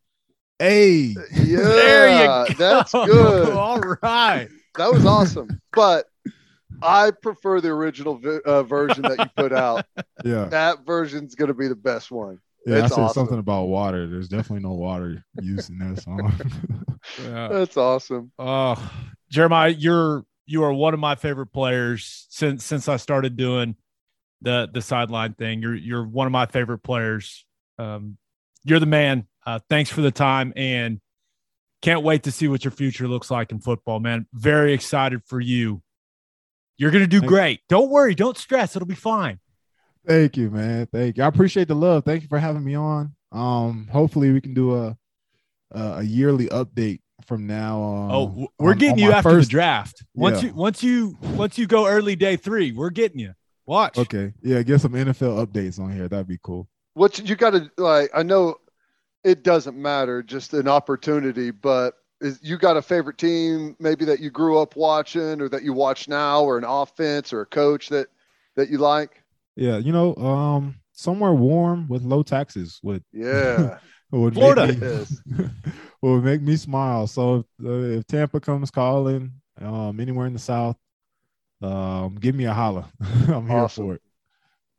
Hey, Yeah, there you go. that's good. All right. That was awesome. But I prefer the original vi- uh, version that you put out. yeah. That version's going to be the best one. Yeah, I It's said awesome. something about water. There's definitely no water used in that song. Yeah. That's awesome. Oh, Jeremiah, you're you are one of my favorite players since since I started doing the the sideline thing. You're you're one of my favorite players. Um, you're the man. Uh, thanks for the time and can't wait to see what your future looks like in football, man. Very excited for you. You're gonna do Thank- great. Don't worry. Don't stress. It'll be fine. Thank you, man. Thank you. I appreciate the love. Thank you for having me on. Um, hopefully we can do a a, a yearly update from now on. Oh, we're on- getting on you after first- the draft. Once Yeah. you once you once you go early day three, we're getting you. Watch. Okay, yeah, get some NFL updates on here. That'd be cool. What you got to like? I know it doesn't matter, just an opportunity. But is you got a favorite team, maybe that you grew up watching, or that you watch now, or an offense, or a coach that that you like? Yeah, you know, um, somewhere warm with low taxes would Yeah, would Florida. make me, Yes. would make me smile. So if, uh, if Tampa comes calling, um, anywhere in the South, um, give me a holler. I'm here Awesome. for it.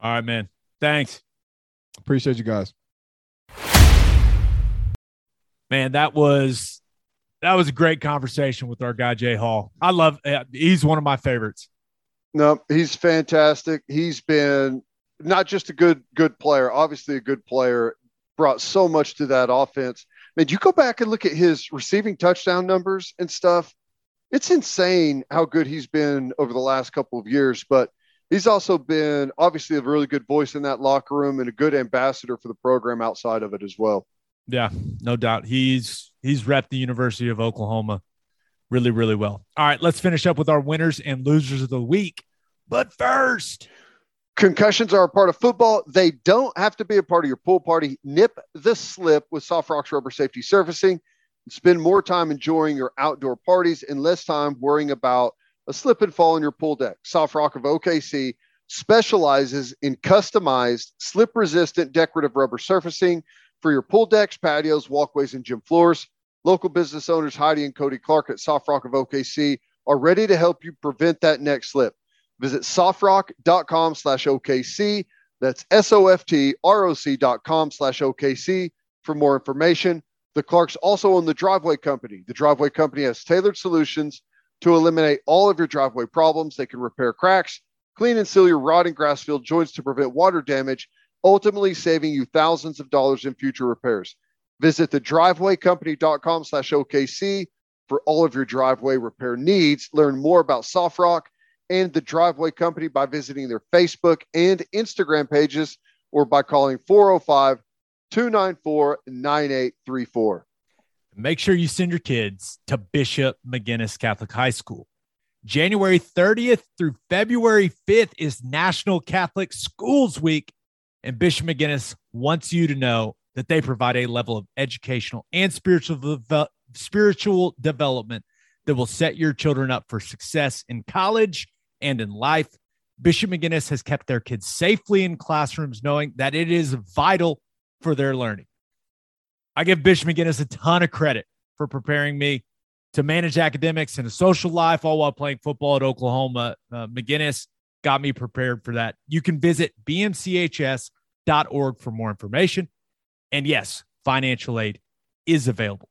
All right, man. Thanks. Appreciate you guys. man that was that was a great conversation with our guy jay hall i love uh, he's one of my favorites no, he's fantastic. He's been not just a good good player, obviously a good player, brought so much to that offense. Man, you go back and look at his receiving touchdown numbers and stuff. It's insane how good he's been over the last couple of years, but he's also been obviously a really good voice in that locker room and a good ambassador for the program outside of it as well. yeah no doubt he's he's repped the university of oklahoma really really well all right let's finish up with our winners and losers of the week but first Concussions are a part of football. They don't have to be a part of your pool party. Nip the slip with Soft Rocks Rubber Safety Surfacing. Spend more time enjoying your outdoor parties and less time worrying about a slip and fall on your pool deck. Soft Rock of OKC specializes in customized, slip resistant decorative rubber surfacing for your pool decks, patios, walkways, and gym floors. Local business owners Heidi and Cody Clark at Soft Rock of OKC are ready to help you prevent that next slip. Visit softrock.com slash OKC. That's S-O-F-T-R-O-C dot com slash OKC for more information. The Clarks also own the Driveway Company. The Driveway Company has tailored solutions to eliminate all of your driveway problems. They can repair cracks, clean and seal your rotting grass field joints to prevent water damage, ultimately saving you thousands of dollars in future repairs. Visit the drivewaycompany.com slash OKC for all of your driveway repair needs. Learn more about Softrock and the Driveway Company by visiting their Facebook and Instagram pages or by calling 405 294 9834. make sure you send your kids to bishop McGuinness catholic high school january 30th through february 5th is national catholic schools week and bishop McGuinness wants you to know that they provide a level of educational and spiritual deve- spiritual development that will set your children up for success in college and in life. Bishop McGuinness has kept their kids safely in classrooms, knowing that it is vital for their learning. I give Bishop McGuinness a ton of credit for preparing me to manage academics and a social life, all while playing football at Oklahoma. Uh, McGuinness got me prepared for that. You can visit bmchs.org for more information. And yes, financial aid is available.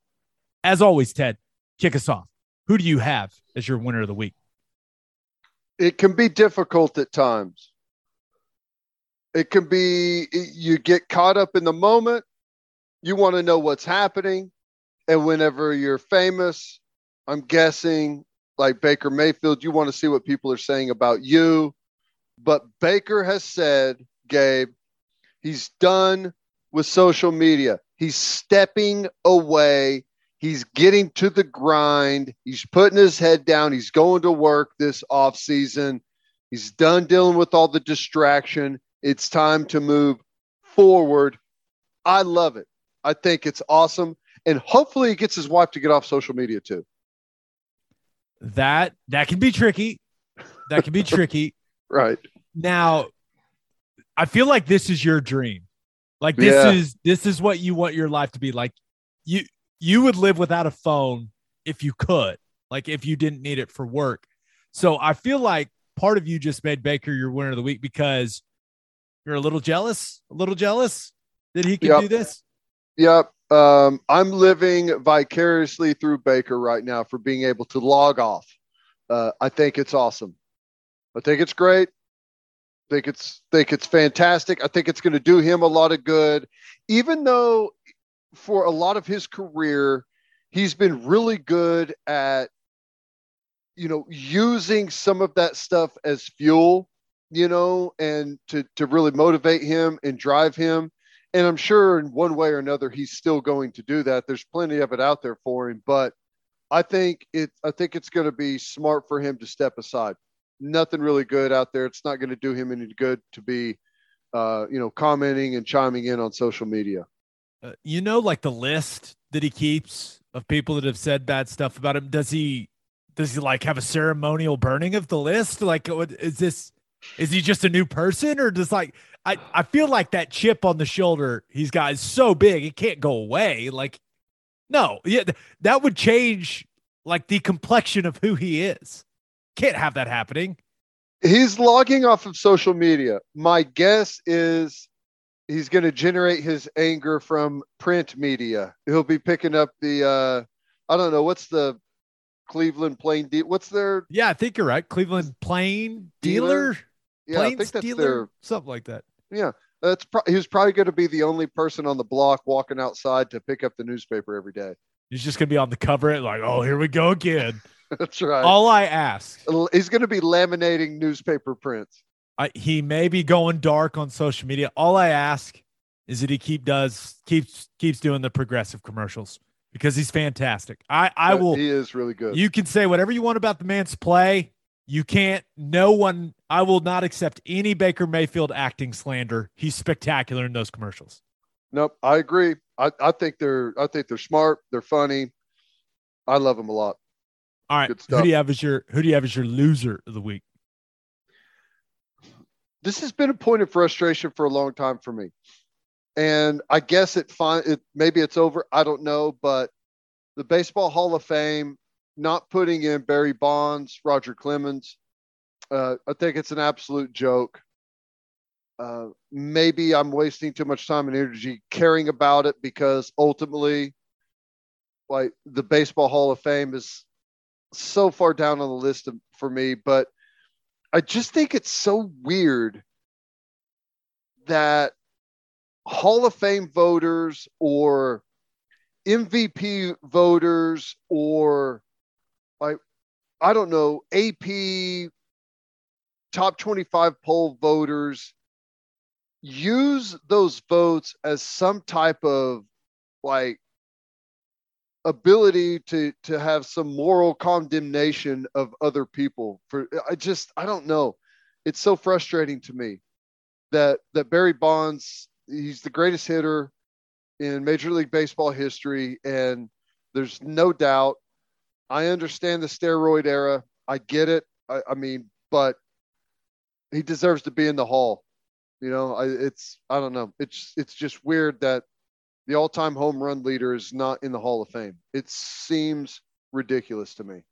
As always, Ted, kick us off. Who do you have as your winner of the week? It can be difficult at times. It can be, you get caught up in the moment. You want to know what's happening. And whenever you're famous, I'm guessing like Baker Mayfield, you want to see what people are saying about you. But Baker has said, Gabe, he's done with social media. He's stepping away. He's getting to the grind. He's putting his head down. He's going to work this off season. He's done dealing with all the distraction. It's time to move forward. I love it. I think it's awesome. And hopefully he gets his wife to get off social media too. That that can be tricky. That can be tricky. Right. Now, I feel like this is your dream. Like this Yeah. is this is what you want your life to be like. You you would live without a phone if you could. Like if you didn't need it for work. So I feel like part of you just made Baker your winner of the week because you're a little jealous, a little jealous that he can Yep. do this. Yep. Um, I'm living vicariously through Baker right now for being able to log off. Uh, I think it's awesome. I think it's great. Think it's think it's fantastic. I think it's going to do him a lot of good, even though for a lot of his career he's been really good at you know using some of that stuff as fuel, you know, and to to really motivate him and drive him. And I'm sure in one way or another he's still going to do that. There's plenty of it out there for him, but I think it I think it's going to be smart for him to step aside. Nothing really good out there. It's not going to do him any good to be uh, you know, commenting and chiming in on social media. Uh, you know, like the list that he keeps of people that have said bad stuff about him. Does he? Does he like have a ceremonial burning of the list? Like, is this? Is he just a new person, or does like I? I feel like that chip on the shoulder he's got is so big it can't go away. Like, no, yeah, th- that would change like the complexion of who he is. Can't have that happening. He's logging off of social media. My guess is he's going to generate his anger from print media. He'll be picking up the uh I don't know what's the Cleveland Plain de- what's their Yeah, I think you're right. Cleveland Plain Dealer, Dealer? yeah, I think that's Dealer, their something like that. yeah. That's pro- he was probably going to be the only person on the block walking outside to pick up the newspaper every day. He's just gonna be on the cover, like, oh, here we go again. That's right. All I ask, He's going to be laminating newspaper prints. I, he may be going dark on social media. All I ask is that he keep does keeps keeps doing the progressive commercials because he's fantastic. I I will. He is really good. You can say whatever you want about the man's play. You can't. No one. I will not accept any Baker Mayfield acting slander. He's spectacular in those commercials. Nope, I agree. I, I think they're I think they're smart. They're funny. I love them a lot. All right, who do you have as your who do you have as your loser of the week? This has been a point of frustration for a long time for me, and I guess it fine. It maybe it's over. I don't know, but the Baseball Hall of Fame not putting in Barry Bonds, Roger Clemens. Uh, I think it's an absolute joke. Uh, maybe I'm wasting too much time and energy caring about it because ultimately, like the Baseball Hall of Fame is so far down on the list of, for me, but I just think it's so weird that Hall of Fame voters or MVP voters or like I don't know AP top 25 poll voters use those votes as some type of like ability to to have some moral condemnation of other people for i just i don't know it's so frustrating to me that that barry bonds he's the greatest hitter in major league baseball history and There's no doubt. I understand the steroid era. I get it. I, I mean, but he deserves to be in the hall. You know, I, it's I don't know. It's it's just weird that the all-time home run leader is not in the Hall of Fame. It seems ridiculous to me.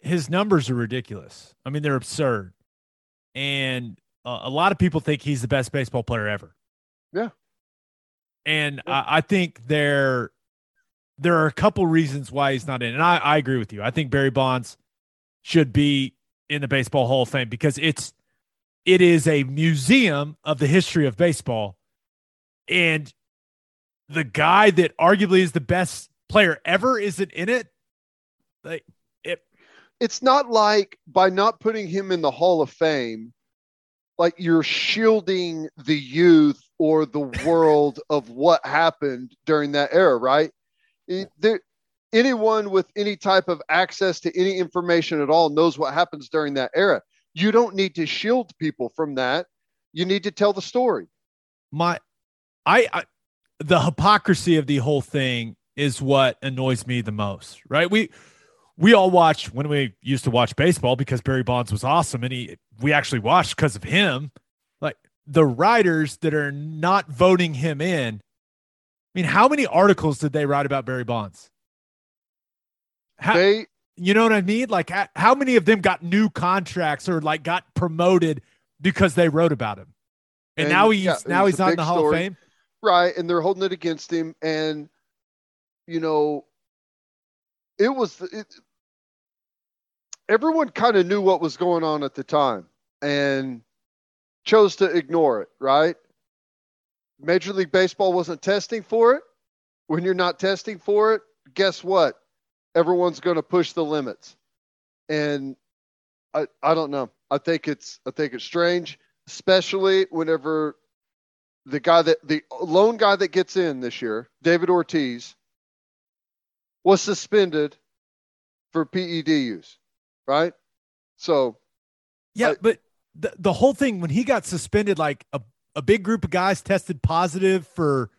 His numbers are ridiculous. I mean, they're absurd, and uh, a lot of people think he's the best baseball player ever. Yeah, and yeah. I, I think there there are a couple reasons why he's not in, and I, I agree with you. I think Barry Bonds should be in the Baseball Hall of Fame because it's it is a museum of the history of baseball, and the guy that arguably is the best player ever isn't in it. Like it, it's not like by not putting him in the Hall of Fame, like you're shielding the youth or the world of what happened during that era, right? It, there, anyone with any type of access to any information at all knows what happens during that era. You don't need to shield people from that. You need to tell the story. My, I, I the hypocrisy of the whole thing is what annoys me the most, right? We we all watched when we used to watch baseball because Barry Bonds was awesome and he we actually watched because of him. Like the writers that are not voting him in. I mean, how many articles did they write about Barry Bonds? How, they you know what I mean? Like how many of them got new contracts or like got promoted because they wrote about him? And, and now he's yeah, now he's not in the Hall story. of Fame. Right, and they're holding it against him, and you know, it was it, everyone kind of knew what was going on at the time and chose to ignore it. Right, Major League Baseball wasn't testing for it. When you're not testing for it, guess what? Everyone's going to push the limits, and I I don't know. I think it's I think it's strange, especially whenever the guy that the lone guy that gets in this year, David Ortiz, was suspended for PED use, right? So, yeah, I, but the the whole thing when he got suspended, like a a big group of guys tested positive for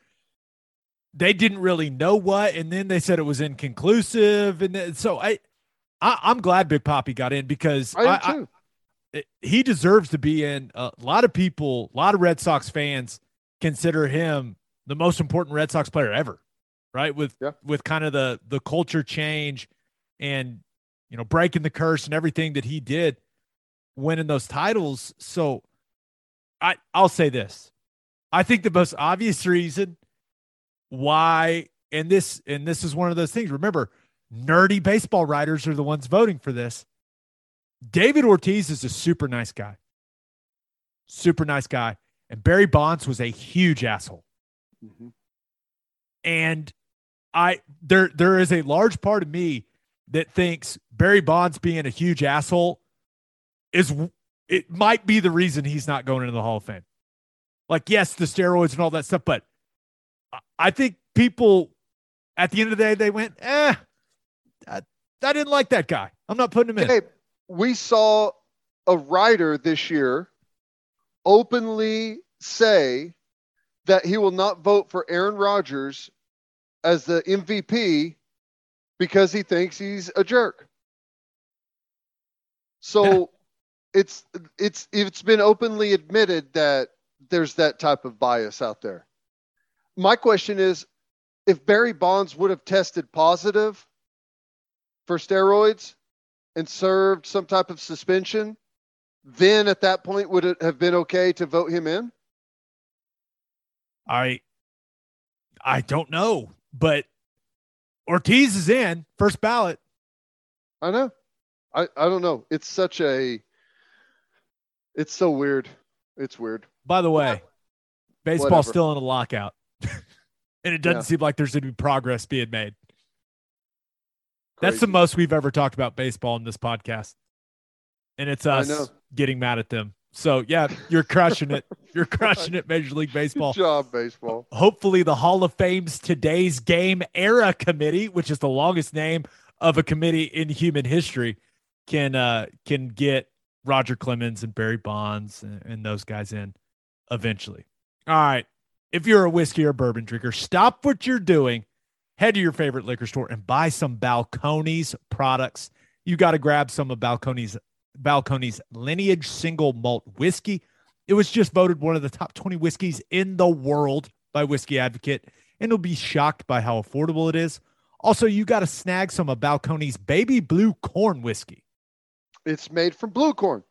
they didn't really know what, and then they said it was inconclusive, and then, so I, I am glad Big Poppy got in because I, I, I he deserves to be in. A lot of people, a lot of Red Sox fans consider him the most important Red Sox player ever, right? With yeah. with kind of the the culture change and you know breaking the curse and everything that he did, winning those titles. So I I'll say this. I think the most obvious reason why and this and this is one of those things. Remember, nerdy baseball writers are the ones voting for this. David Ortiz is a super nice guy. Super nice guy. And Barry Bonds was a huge asshole. Mm-hmm. And I there there is a large part of me that thinks Barry Bonds being a huge asshole is it might be the reason he's not going into the Hall of Fame. Like, yes, the steroids and all that stuff, but I think people at the end of the day they went, eh, I, I didn't like that guy. I'm not putting him in. Hey, we saw a writer this year openly say that he will not vote for Aaron Rodgers as the MVP because he thinks he's a jerk. So it's it's it's been openly admitted that there's that type of bias out there. My question is if Barry Bonds would have tested positive for steroids and served some type of suspension, then at that point would it have been okay to vote him in? I I don't know, but Ortiz is in first ballot. I know. I, I don't know. It's such a it's so weird. It's weird. By the way, baseball's Whatever. still in a lockout. and it doesn't yeah. seem like there's any progress being made. Crazy. That's the most we've ever talked about baseball in this podcast. And it's us getting mad at them. So yeah, you're crushing it. You're crushing it, Major League Baseball. Good job, baseball. Hopefully, the Hall of Fame's today's game era committee, which is the longest name of a committee in human history, can uh can get Roger Clemens and Barry Bonds and, and those guys in eventually. All right. If you're a whiskey or bourbon drinker, stop what you're doing. head to your favorite liquor store and buy some Balcones products. You got to grab some of Balcones Balcones lineage single malt whiskey. It was just voted one of the top 20 whiskeys in the world by Whiskey Advocate, and you'll be shocked by how affordable it is. Also, you got to snag some of Balcones baby blue corn whiskey. It's made from blue corn.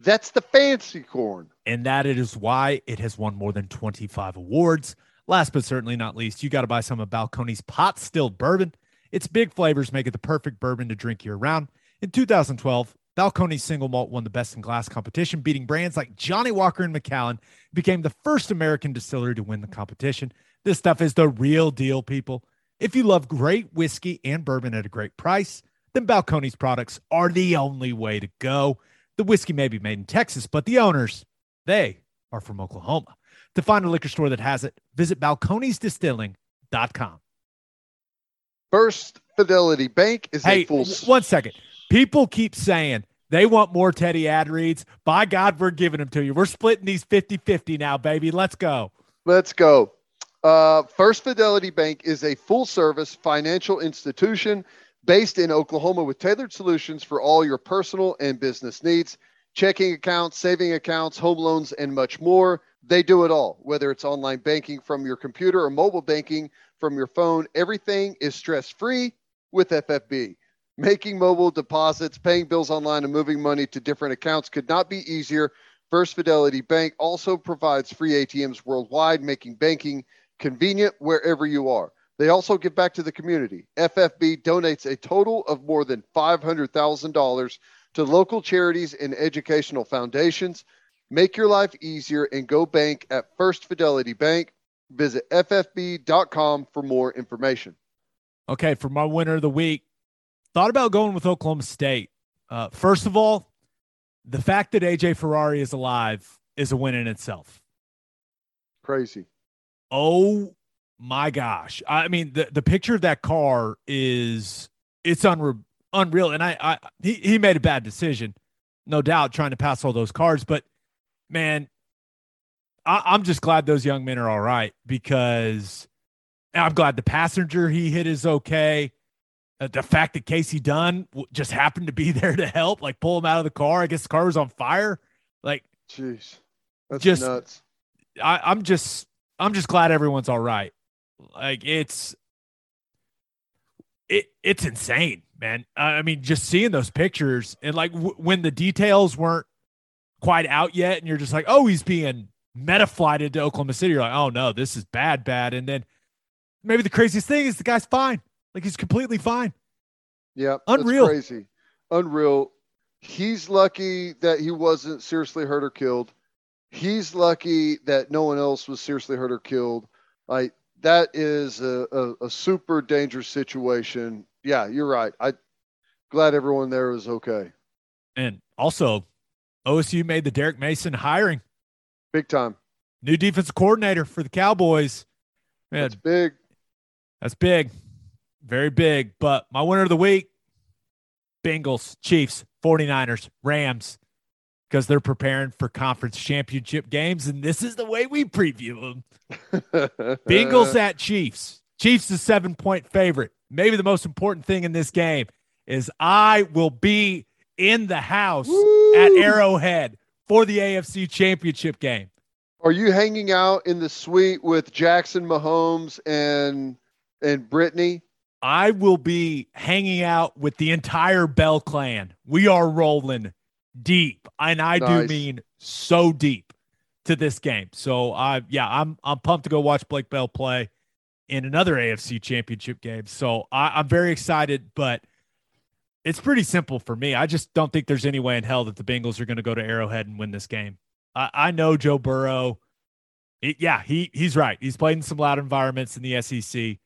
That's the fancy corn. And that is why it has won more than 25 awards. Last but certainly not least, you got to buy some of Balcones pot Still bourbon. Its big flavors make it the perfect bourbon to drink year round. In 2012, Balcones single malt won the best in glass competition, beating brands like Johnnie Walker and Macallan, became the first American distillery to win the competition. This stuff is the real deal, people. If you love great whiskey and bourbon at a great price, then Balcones products are the only way to go. The whiskey may be made in Texas, but the owners, they are from Oklahoma. To find a liquor store that has it, visit balconesdistilling.com. First Fidelity Bank is hey, a full. One second. People keep saying they want more Teddy ad reads. By God, we're giving them to you. We're splitting these 50 50 now, baby. Let's go. Let's go. Uh, First Fidelity Bank is a full service financial institution based in Oklahoma with tailored solutions for all your personal and business needs checking accounts, saving accounts, home loans, and much more. They do it all, whether it's online banking from your computer or mobile banking from your phone. Everything is stress free with FFB. Making mobile deposits, paying bills online, and moving money to different accounts could not be easier. First Fidelity Bank also provides free ATMs worldwide, making banking convenient wherever you are. They also give back to the community. FFB donates a total of more than $500,000 to local charities and educational foundations. Make your life easier and go bank at First Fidelity Bank. Visit ffb.com for more information. Okay, for my winner of the week, thought about going with Oklahoma State. Uh, first of all, the fact that AJ Ferrari is alive is a win in itself. Crazy. Oh my gosh. I mean, the, the picture of that car is it's unre- unreal. And I, I he, he made a bad decision, no doubt, trying to pass all those cars. But man, I, I'm just glad those young men are all right because I'm glad the passenger he hit is okay. Uh, the fact that Casey Dunn just happened to be there to help, like pull him out of the car. I guess the car was on fire. Like, jeez, that's just nuts. I, I'm just, I'm just glad everyone's all right. Like, it's, it, it's insane, man. I mean, just seeing those pictures and like w- when the details weren't quite out yet, and you're just like, oh, he's being metaflighted to Oklahoma City. You're like, oh no, this is bad, bad. And then maybe the craziest thing is the guy's fine. Like he's completely fine. Yeah, unreal, crazy, unreal. He's lucky that he wasn't seriously hurt or killed. He's lucky that no one else was seriously hurt or killed. Like that is a, a, a super dangerous situation. Yeah, you're right. I glad everyone there was okay. And also, OSU made the Derek Mason hiring. Big time. New defensive coordinator for the Cowboys. Man, that's big. That's big. Very big. But my winner of the week Bengals, Chiefs, 49ers, Rams, because they're preparing for conference championship games. And this is the way we preview them. Bengals at Chiefs. Chiefs is seven point favorite. Maybe the most important thing in this game is I will be in the house Woo! at Arrowhead for the AFC championship game. Are you hanging out in the suite with Jackson Mahomes and and Brittany? I will be hanging out with the entire Bell clan. We are rolling deep, and I nice. do mean so deep to this game. So I yeah, I'm I'm pumped to go watch Blake Bell play in another AFC championship game. So I, I'm very excited, but it's pretty simple for me. I just don't think there's any way in hell that the Bengals are going to go to Arrowhead and win this game. I, I know Joe Burrow. It, yeah, he he's right. He's played in some loud environments in the SEC.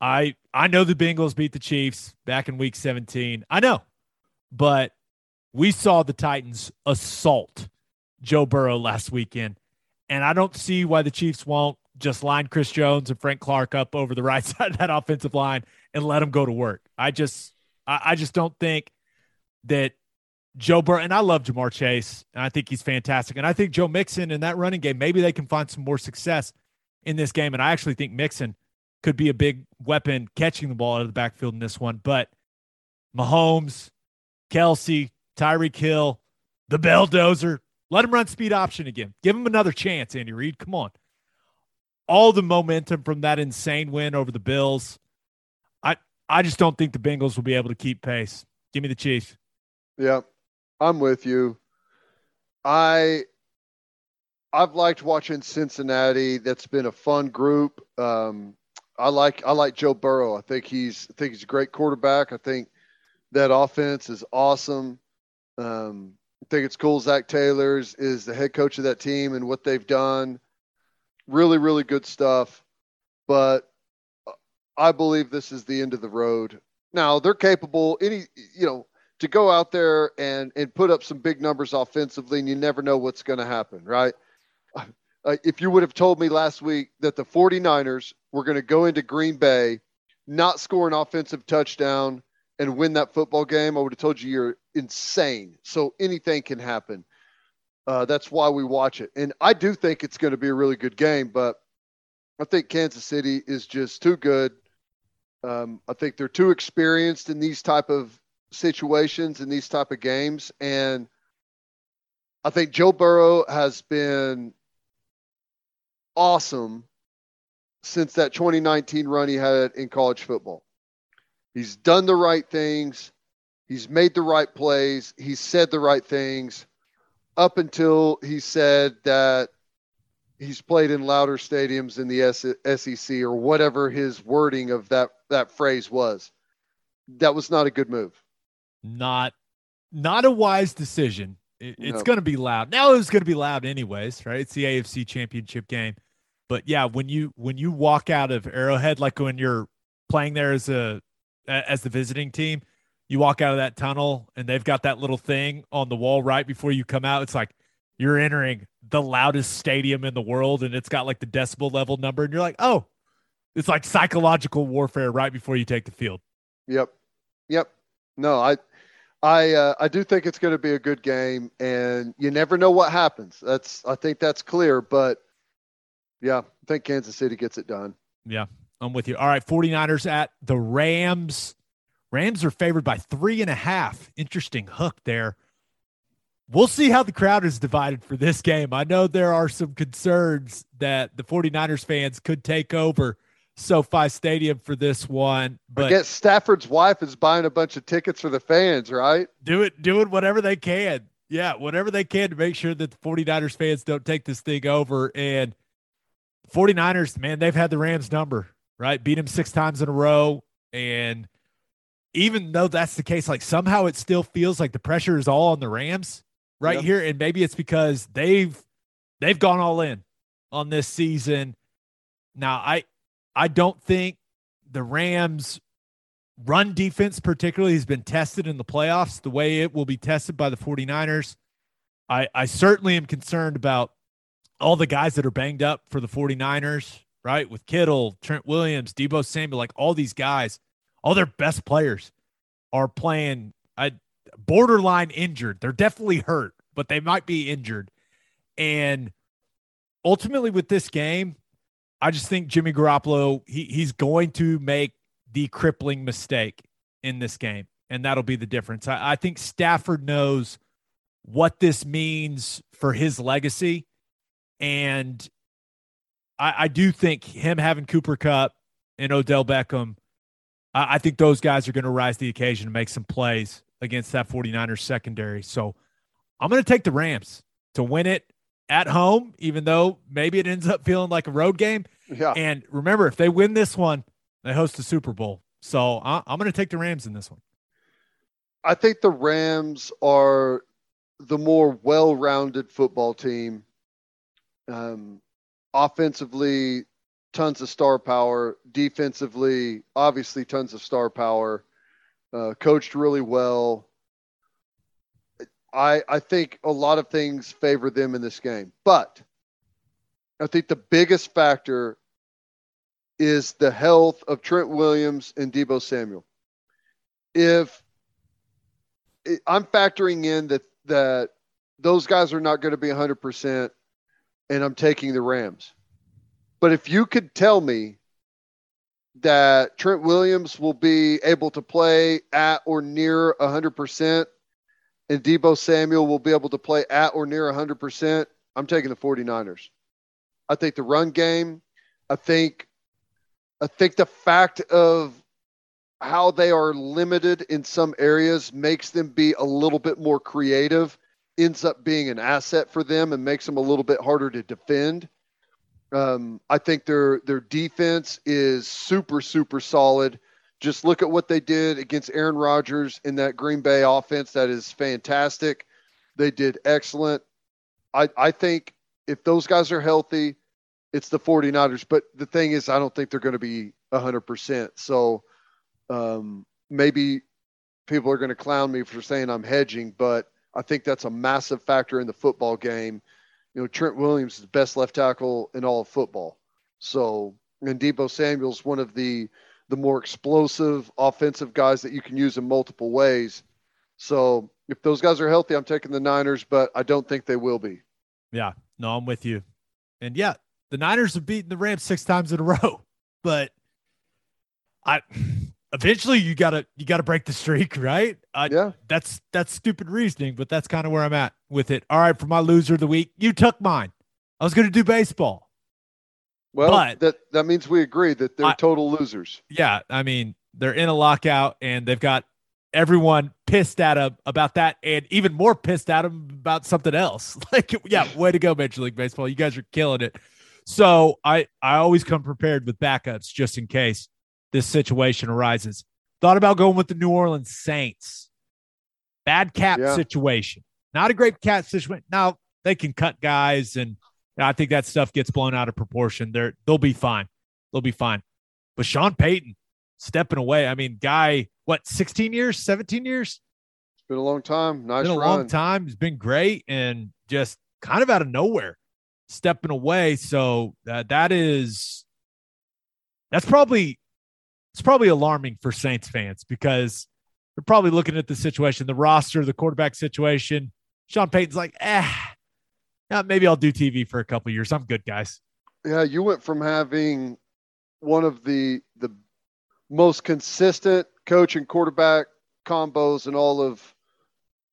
I I know the Bengals beat the Chiefs back in week 17. I know. But we saw the Titans assault Joe Burrow last weekend. And I don't see why the Chiefs won't just line Chris Jones and Frank Clark up over the right side of that offensive line and let them go to work. I just I, I just don't think that Joe Burrow and I love Ja'Marr Chase, and I think he's fantastic. And I think Joe Mixon in that running game, maybe they can find some more success in this game. And I actually think Mixon could be a big weapon catching the ball out of the backfield in this one. But Mahomes, Kelce, Tyreek Hill, the Belldozer, let him run speed option again. Give him another chance, Andy Reid. Come on. All the momentum from that insane win over the Bills. I I just don't think the Bengals will be able to keep pace. Give me the Chiefs. Yeah, I'm with you. I I've liked watching Cincinnati. That's been a fun group. Um, I like I like Joe Burrow. I think he's I think he's a great quarterback. I think that offense is awesome. Um, I think it's cool. Zac Taylor's is the head coach of that team and what they've done. Really, really good stuff. But I believe this is the end of the road. Now they're capable. Any you know to go out there and and put up some big numbers offensively, and you never know what's going to happen, right? Uh, if you would have told me last week that the 49ers were going to go into Green Bay, not score an offensive touchdown, and win that football game, I would have told you you're insane. So anything can happen. Uh, that's why we watch it. And I do think it's going to be a really good game, but I think Kansas City is just too good. Um, I think they're too experienced in these type of situations in these type of games, and I think Joe Burrow has been awesome since that 2019 run he had in college football. He's done the right things. He's made the right plays. He's said the right things up until he said that he's played in louder stadiums in the SEC or whatever his wording of that that phrase was. That was not a good move. Not not a wise decision. It, it's going to be loud. Now it's going to be loud anyways, right? It's the AFC Championship game. But yeah, when you when you walk out of Arrowhead like when you're playing there as a as the visiting team, you walk out of that tunnel and they've got that little thing on the wall right before you come out. It's like you're entering the loudest stadium in the world and it's got like the decibel level number and you're like, "Oh, it's like psychological warfare right before you take the field." Yep. Yep. No, I I uh, I do think it's going to be a good game and you never know what happens. That's I think that's clear, but yeah, I think Kansas City gets it done. Yeah, I'm with you. All right, 49ers at the Rams. Rams are favored by three and a half. Interesting hook there. We'll see how the crowd is divided for this game. I know there are some concerns that the 49ers fans could take over SoFi Stadium for this one. But I guess Stafford's wife is buying a bunch of tickets for the fans, right? Do it, doing whatever they can. Yeah, whatever they can to make sure that the 49ers fans don't take this thing over. And 49ers, man, they've had the Rams number, right? Beat them six times in a row. And even though that's the case, like somehow it still feels like the pressure is all on the Rams right yep. here. And maybe it's because they've they've gone all in on this season. Now, I I don't think the Rams run defense particularly has been tested in the playoffs the way it will be tested by the 49ers. I, I certainly am concerned about all the guys that are banged up for the 49ers, right? With Kittle, Trent Williams, Deebo Samuel, like all these guys, all their best players are playing a borderline injured. They're definitely hurt, but they might be injured. And ultimately with this game, I just think Jimmy Garoppolo, he, he's going to make the crippling mistake in this game. And that'll be the difference. I, I think Stafford knows what this means for his legacy and I, I do think him having Cooper Kupp and Odell Beckham, I, I think those guys are going to rise to the occasion and make some plays against that 49ers secondary. So I'm going to take the Rams to win it at home, even though maybe it ends up feeling like a road game. Yeah. And remember, if they win this one, they host the Super Bowl. So I, I'm going to take the Rams in this one. I think the Rams are the more well rounded football team um, offensively, tons of star power. Defensively, obviously, tons of star power. Uh, coached really well. I I think a lot of things favor them in this game, but I think the biggest factor is the health of Trent Williams and Deebo Samuel. If I'm factoring in that that those guys are not going to be 100%, and I'm taking the Rams. But if you could tell me that Trent Williams will be able to play at or near 100%, and Deebo Samuel will be able to play at or near 100%, I'm taking the 49ers. I think the run game, I think I think the fact of how they are limited in some areas makes them be a little bit more creative, ends up being an asset for them and makes them a little bit harder to defend. Um, I think their their defense is super super solid. Just look at what they did against Aaron Rodgers in that Green Bay offense. That is fantastic. They did excellent. I I think if those guys are healthy, it's the 49ers. But the thing is, I don't think they're going to be 100%. So um, maybe people are going to clown me for saying I'm hedging, but I think that's a massive factor in the football game you know, Trent Williams is the best left tackle in all of football. So, and Deebo Samuel's one of the the more explosive offensive guys that you can use in multiple ways. So, if those guys are healthy, I'm taking the Niners, but I don't think they will be. Yeah, no, I'm with you. And yeah, the Niners have beaten the Rams six times in a row, but I eventually you gotta you gotta break the streak, right? Uh, yeah, that's that's stupid reasoning, but that's kind of where I'm at with it. All right, for my loser of the week, you took mine. I was gonna do baseball. Well, but, that that means we agree that they're I, total losers. Yeah, I mean they're in a lockout and they've got everyone pissed at them about that, and even more pissed at them about something else. Like, yeah, way to go, Major League Baseball! You guys are killing it. So I I always come prepared with backups just in case this situation arises. Thought about going with the New Orleans Saints. Bad cap yeah. situation. Not a great cap situation. Now they can cut guys, and I think that stuff gets blown out of proportion. They're they'll be fine. They'll be fine. But Sean Payton stepping away. I mean, guy, what, 16 years, 17 years? It's been a long time. Nice been a run. long time. It's been great and just kind of out of nowhere stepping away. So uh, that is that's probably it's probably alarming for Saints fans because they're probably looking at the situation, the roster, the quarterback situation. Sean Payton's like, eh, yeah, maybe I'll do TV for a couple years. I'm good, guys. Yeah, you went from having one of the the most consistent coach and quarterback combos in all of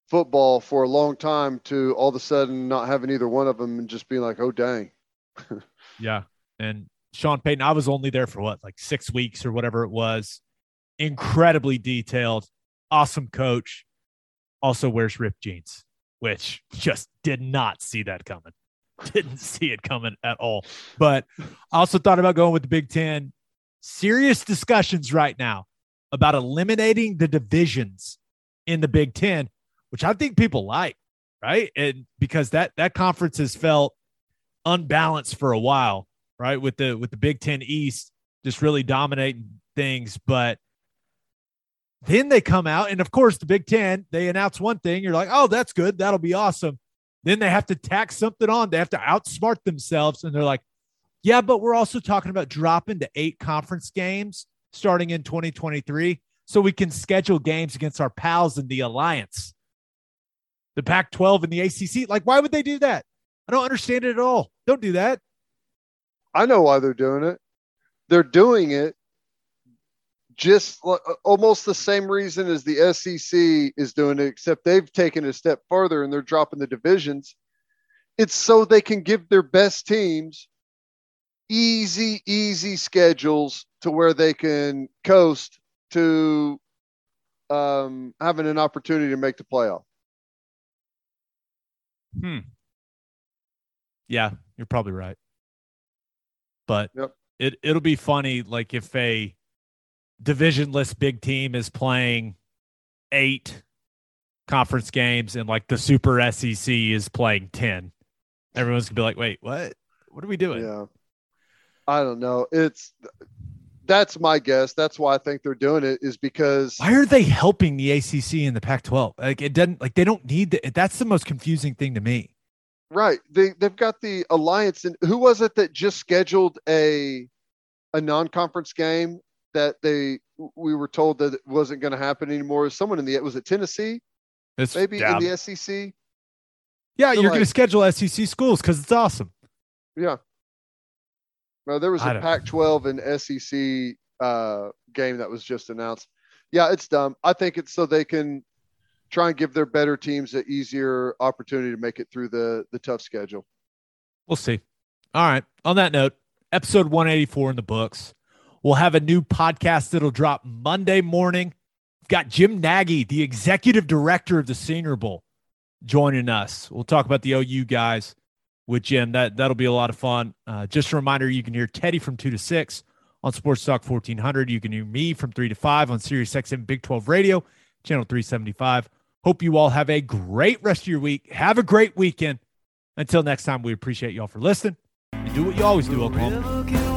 football for a long time to all of a sudden not having either one of them and just being like, oh dang. yeah, and Sean Payton, I was only there for what, like six weeks or whatever it was. Incredibly detailed, awesome coach. Also wears ripped jeans, which just did not see that coming. Didn't see it coming at all. But I also thought about going with the Big Ten. Serious discussions right now about eliminating the divisions in the Big Ten, which I think people like, right? And because that that conference has felt unbalanced for a while right? With the with the Big Ten East just really dominating things, but then they come out, and of course, the Big Ten they announce one thing. You're like, oh, that's good, that'll be awesome. Then they have to tack something on. They have to outsmart themselves, and they're like, yeah, but we're also talking about dropping to eight conference games starting in 2023, so we can schedule games against our pals in the alliance, the Pac-12 and the ACC. Like, why would they do that? I don't understand it at all. Don't do that. I know why they're doing it. They're doing it just almost the same reason as the SEC is doing it, except they've taken a step further and they're dropping the divisions. It's so they can give their best teams easy, easy schedules to where they can coast to um, having an opportunity to make the playoff. Hmm. Yeah, you're probably right. But yep. it it'll be funny, like if a divisionless Big Ten is playing eight conference games and like the super SEC is playing ten. Everyone's gonna be like, wait, what? What are we doing? Yeah. I don't know. It's that's my guess. That's why I think they're doing it is because why are they helping the ACC and the Pac-12? Like it doesn't like they don't need the, that's the most confusing thing to me. Right. They they've got the alliance and who was it that just scheduled a a non-conference game that they we were told that it wasn't going to happen anymore. Someone in the was it Tennessee? It's maybe in the SEC. Yeah, you're like, going to schedule SEC schools because it's awesome. Yeah. No, there was a Pac-12 and SEC uh, game that was just announced. Yeah, it's dumb. I think it's so they can try and give their better teams an easier opportunity to make it through the the tough schedule. We'll see. All right. On that note, episode 184 in the books. We'll have a new podcast that'll drop Monday morning. We've got Jim Nagy, the executive director of the Senior Bowl, joining us. We'll talk about the OU guys with Jim. That that'll be a lot of fun. Uh, just a reminder, you can hear Teddy from two to six on Sports Talk 1400. You can hear me from three to five on Sirius XM Big 12 Radio, channel 375. Hope you all have a great rest of your week. Have a great weekend. Until next time, we appreciate y'all for listening. And do what you always do, Oklahoma.